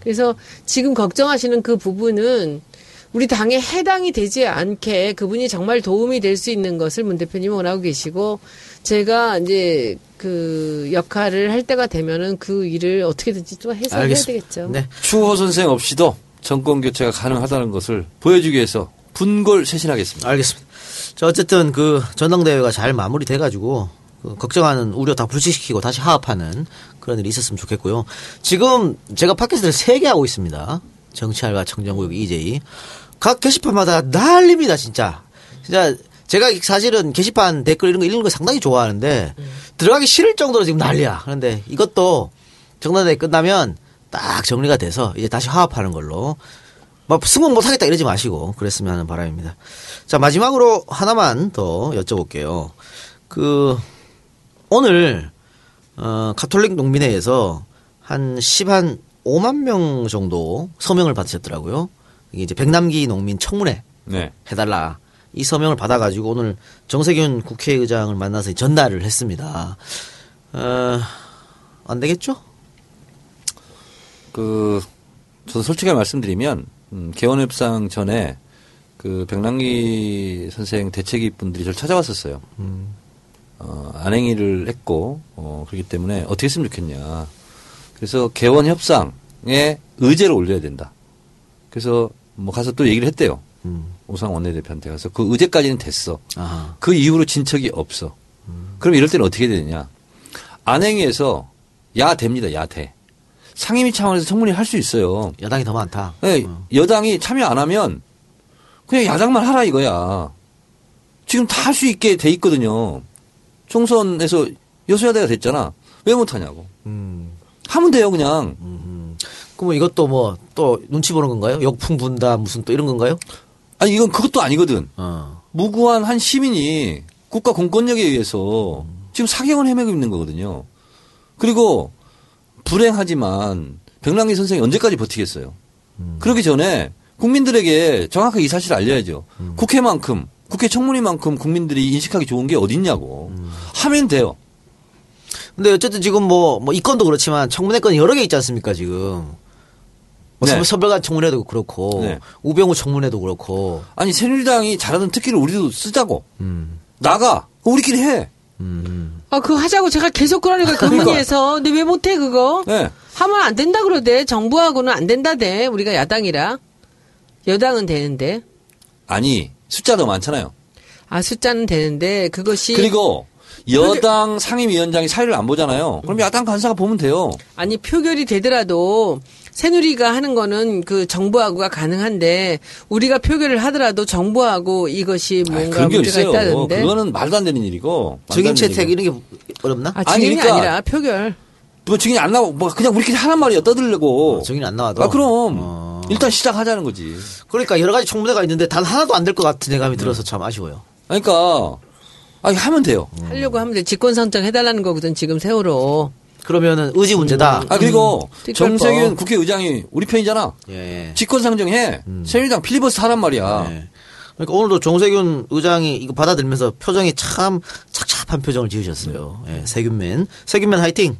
그래서 지금 걱정하시는 그 부분은 우리 당에 해당이 되지 않게 그분이 정말 도움이 될 수 있는 것을 문 대표님이 원하고 계시고 제가 이제 그 역할을 할 때가 되면은 그 일을 어떻게든지 또 해서 해야 알겠습니다. 되겠죠. 네. 추호 선생 없이도 정권 교체가 가능하다는 것을 보여주기 위해서 분골 쇄신하겠습니다. 알겠습니다. 자, 어쨌든 그 전당대회가 잘 마무리돼가지고 그 걱정하는 우려 다 불식시키고 다시 화합하는 그런 일이 있었으면 좋겠고요. 지금 제가 팟캐스트를 세 개 하고 있습니다. 정치알과 청정구역 EJ. 각 게시판마다 난립니다, 진짜. 진짜 제가 사실은 게시판 댓글 이런 거 읽는 거 상당히 좋아하는데 들어가기 싫을 정도로 지금 난리야. 그런데 이것도 정당대회 끝나면 딱 정리가 돼서 이제 다시 화합하는 걸로 막 승원 못하겠다 이러지 마시고 그랬으면 하는 바람입니다. 자 마지막으로 하나만 더 여쭤볼게요. 그 오늘 어, 카톨릭 농민회에서 한 10한 5만 명 정도 서명을 받으셨더라고요. 이게 이제 백남기 농민 청문회 네. 해달라. 이 서명을 받아가지고 오늘 정세균 국회의장을 만나서 전달을 했습니다. 어, 안 되겠죠? 그 저도 솔직하게 말씀드리면 음, 개원 협상 전에 그 백남기 선생 대책위 분들이 저를 찾아왔었어요. 어, 안행위를 했고 어, 그렇기 때문에 어떻게 했으면 좋겠냐. 그래서 개원 협상에 의제를 올려야 된다. 그래서 뭐 가서 또 얘기를 했대요. 음. 오상 원내대표한테 가서 그 의제까지는 됐어. 아하. 그 이후로 진척이 없어. 그럼 이럴 때는 어떻게 되느냐. 안행위에서 야 됩니다. 야대. 상임위 차원에서 청문회 할 수 있어요. 야당이 더 많다. 네, 어. 여당이 참여 안 하면 그냥 야당만 하라 이거야. 지금 다 할 수 있게 돼 있거든요. 총선에서 여소야대가 됐잖아. 왜 못하냐고. 음. 하면 돼요, 그냥. 그러면 이것도 뭐 또 눈치 보는 건가요? 역풍 분다 무슨 또 이런 건가요? 아니, 이건 그것도 아니거든. 어. 무고한 한 시민이 국가 공권력에 의해서 지금 사경을 헤매고 있는 거거든요. 그리고 불행하지만 백남기 선생이 언제까지 버티겠어요. 그러기 전에 국민들에게 정확하게 이 사실을 알려야죠. 국회만큼 국회 청문회만큼 국민들이 인식하기 좋은 게 어딨냐고 하면 돼요. 근데 어쨌든 지금 뭐, 뭐, 이 건도 그렇지만 청문회 건이 여러 개 있지 않습니까, 지금. 뭐 네. 서별관 청문회도 그렇고, 네. 우병우 청문회도 그렇고, 아니 새누리당이 잘하던 특기를 우리도 쓰자고 음, 나가 우리끼리 해. 음. 아, 그거 하자고 제가 계속 그러니까 그 문의해서. 근데 왜 못해, 그거? 네. 하면 안 된다 그러대. 정부하고는 안 된다대. 우리가 야당이라. 여당은 되는데 아니 숫자도 많잖아요. 아 숫자는 되는데 그것이 그리고 여당 상임위원장이 사회를 안 보잖아요. 그럼 야당 간사가 보면 돼요. 아니 표결이 되더라도 새누리가 하는 거는 그 정부하고가 가능한데 우리가 표결을 하더라도 정부하고 이것이 아, 뭔가 그런 게 문제가 있어요. 있다는데 그거는 말도 안 되는 일이고. 증인 채택. 이런 게 어렵나? 아 아니, 증인이 그러니까- 아니라 표결 뭐 증인이 안 나오고 뭐 그냥 우리끼리 하란 말이야 떠들려고. 어, 증인이 안 나와도? 아 그럼 어. 일단 시작하자는 거지. 그러니까 여러 가지 청문회가 있는데 단 하나도 안 될 것 같은 예감이 들어서 참 아쉬워요. 그러니까 아니 하면 돼요. 하려고 하면 돼 직권 선정 해달라는 거거든 지금 세월호 그러면은 의지 문제다. 아 그리고 특별법. 정세균 국회의장이 우리 편이잖아. 예, 예. 직권상정해. 새누리당 필리버스터 하란 말이야. 예. 그러니까 오늘도 정세균 의장이 이거 받아들면서 표정이 참 착잡한 표정을 지으셨어요. 예, 세균맨. 세균맨 화이팅!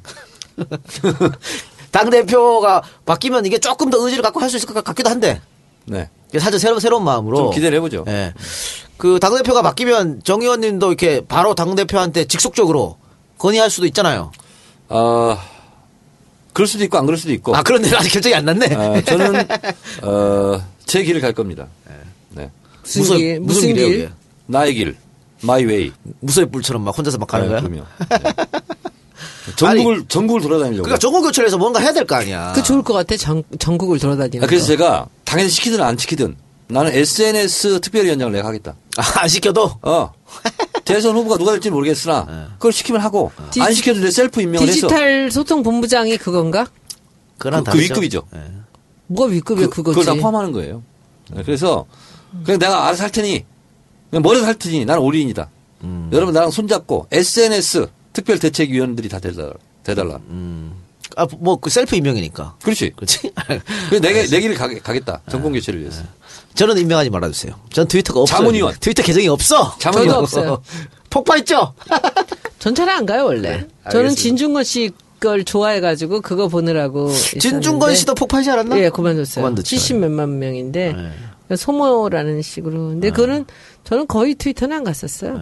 당 대표가 바뀌면 이게 조금 더 의지를 갖고 할 수 있을 것 같기도 한데. 네. 이게 사실 새로운, 새로운 마음으로. 좀 기대를 해보죠. 예. 그 당 대표가 바뀌면 정 의원님도 이렇게 바로 당 대표한테 직속적으로 건의할 수도 있잖아요. 아 그럴 수도 있고 안 그럴 수도 있고. 아, 그런데 아직 결정이 안 났네. 아, 저는 어, 제 길을 갈 겁니다. 네. 무슨, 무슨- 길 무슨 무슨 길이에요, 길 그게? 나의 길, my way. 무소의 뿔처럼 막 혼자서 막 가는 네, 거야? 그럼요. 네. 전국을 전국을 돌아다니려고. 그러니까 정권 교체해서 뭔가 해야 될 거 아니야. 그 좋을 것 같아 전, 전국을 돌아다니는 아, 그래서 거. 제가 당연히 시키든 안 시키든 나는 SNS 특별위원장을 내가 하겠다. 아, 안 시켜도? 어. 대선 후보가 누가 될지 모르겠으나 그걸 시키면 하고 디- 안 시켜도 내 셀프 임명을 해서 디지털 소통 본부장이 그건가? 그런 그, 그 위급이죠. 뭐가 위급이야 그, 그거지. 그걸 다 포함하는 거예요. 네, 그래서 그냥 내가 알아서 할 테니 그냥 머리서 할 테니 나는 올인이다. 여러분 나랑 손잡고 SNS 특별 대책위원들이 다 대달라. 대달라. 아, 뭐, 그 셀프 임명이니까. 그렇지. 그렇지? 그래서 내가 내 길을 가, 가겠다. 정권 교체를 위해서. 저는 임명하지 말아주세요. 전 트위터가 없어요. 자문위원. 트위터 계정이 없어. 자문위원. 저도 없어요. 폭파했죠? 전잘안 가요 원래. 저는 알겠습니다. 진중권 씨 걸 좋아해가지고 그거 보느라고. 진중권. 씨도 폭파하지 않았나? 예, 그만뒀어요. 그만뒀죠. 70 몇만 명인데 네. 소모라는 식으로. 근데 그거는 저는 거의 트위터는 안 갔었어요.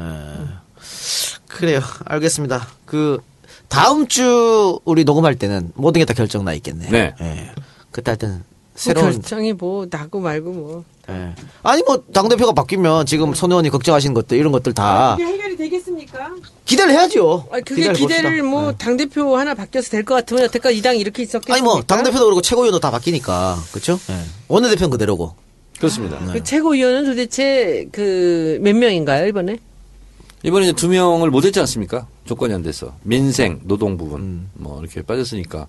그래요. 알겠습니다. 그, 다음 주 우리 녹음할 때는 모든 게 다 결정 나 있겠네. 네. 예. 그때 할 때는 뭐 새로운. 결정이 뭐 나고 말고 뭐. 예. 아니, 뭐, 당 대표가 바뀌면 지금 손 의원이 걱정하시는 것들, 이런 것들 다 해결이 되겠습니까? 기대를 해야죠. 아, 그게 기대를 기대를 봅시다. 뭐 예. 당 대표 하나 바뀌어서 될 것 같으면 여태까지 이 당 이렇게 있었겠습니까? 아니, 뭐, 당 대표도 그렇고 최고위원도 다 바뀌니까. 그쵸? 예. 원내 대표는 그대로고. 그렇습니다. 그 최고위원은 도대체 그 몇 명인가요 이번에? 이번에 이제 두 명을 못했지 않습니까? 조건이 안 돼서 민생, 노동 부분 뭐 이렇게 빠졌으니까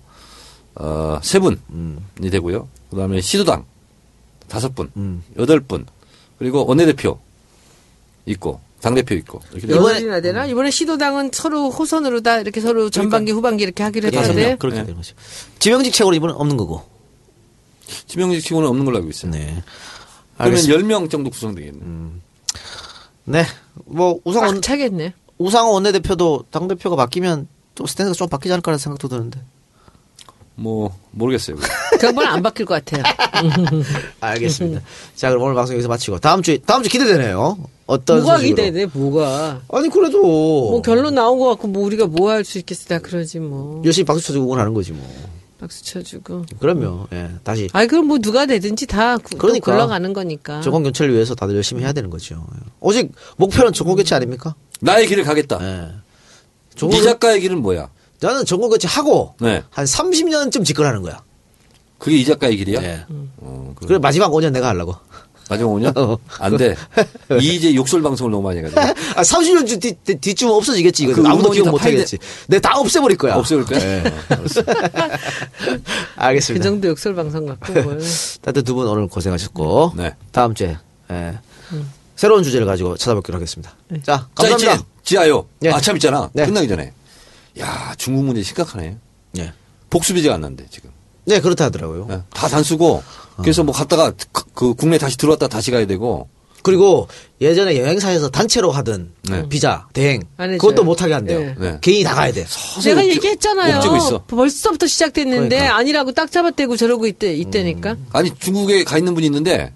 어, 세 분이 되고요. 그 다음에 시도당 다섯 분, 여덟 분 그리고 원내대표 있고 당 대표 있고 여덟이나 되나? 이번에 시도당은 서로 호선으로 다 이렇게 서로 전반기 후반기 이렇게 하기로 했는데 명. 그렇게 네. 되는 거죠. 지명직 최고는 이번엔 없는 거고. 지명직 치고는 없는 걸로 알고 있어요. 네. 그러면 알겠습니다. 10명 정도 구성되겠네. 네. 뭐, 우상원, 꽉 차겠네. 우상원 원내대표도 당대표가 바뀌면 또 스탠스가 좀 바뀌지 않을까라는 생각도 드는데. 뭐 모르겠어요. 그건 안 바뀔 것 같아요. 알겠습니다. 자, 그럼 오늘 방송 여기서 마치고 다음 주에 다음 주 기대되네요. 어떤 뭐가 소식으로. 기대돼? 뭐가? 아니 그래도 뭐 결론 나온 것 같고 뭐 우리가 뭐 할 수 있겠어? 다 그러지 뭐. 열심히 박수 쳐주고 응원하는 거지 뭐. 박수 쳐주고. 그럼요. 예, 다시 아니 그럼 뭐 누가 되든지 다 구, 그러니까. 굴러가는 거니까. 정권 교체를 위해서 다들 열심히 해야 되는 거죠. 예. 오직 목표는 정권 교체 아닙니까? 나의 길을 가겠다. 예. 이 정권 작가의 길은 뭐야? 나는 정권 교체 하고 네. 한 30년쯤 집권하는 거야. 그게 이 작가의 길이야? 예. 어, 그래. 그래 마지막 5년 내가 하려고. 마지막 5년? 어. 안 돼. 이 이제 욕설 방송을 너무 많이 해가지고. 아, 30년 뒤, 뒤, 뒤쯤 없어지겠지, 이거. 그 아무도 기억 다못 파이돼. 하겠지. 내가 다 없애버릴 거야. 없애볼 거야? 예. 어, 알았어. 그 알겠습니다. 정도 역설 방송 같고 뭘. 다들 두 분 오늘 고생하셨고. 네. 다음 주에, 예. 새로운 주제를 가지고 찾아뵙기로 하겠습니다. 자, 자, 감사합니다. 지아요. 네. 아 참 있잖아. 네. 끝나기 전에. 야, 중국 문제 심각하네. 예. 복수비제가 안 난대, 지금. 네, 그렇다 하더라고요. 네. 다 단수고. 그래서 뭐 갔다가 그, 그 국내 다시 들어왔다 다시 가야 되고. 그리고 예전에 여행사에서 단체로 하던 네. 비자, 대행. 그것도 못하게 한대요. 네. 네. 개인이 다 가야 돼. 서서히 내가 옥죄- 얘기했잖아요. 벌써부터 시작됐는데 그러니까. 아니라고 딱 잡아떼고 저러고 있대 있다니까. 아니, 중국에 가 있는 분이 있는데,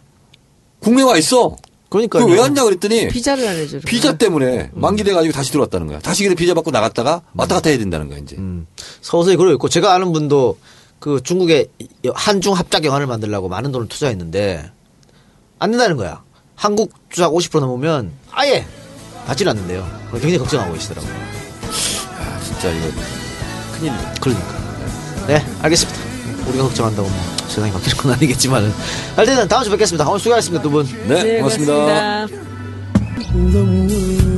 국내 와 있어. 그러니까. 그왜 왔냐 그랬더니, 비자를 안 해줘. 비자 때문에 만기돼 가지고 다시 들어왔다는 거야. 다시 그래 비자 받고 나갔다가 왔다 갔다 해야 된다는 거야, 이제. 음, 서서히 그러고 있고, 제가 아는 분도 그 중국에 한중 합작 영화를 만들려고 많은 돈을 투자했는데, 안 된다는 거야. 한국 주작 50% 넘으면 아예 받질 않는데요. 굉장히 걱정하고 계시더라고요. 아, 진짜 이거 큰일. 그러니까. 네, 알겠습니다. 우리가 걱정한다고 뭐 세상이 바뀌는 건 아니겠지만 할 때는 다음 주에 뵙겠습니다. 오늘 수고하셨습니다, 두 분. 네, 네, 고맙습니다. 고맙습니다.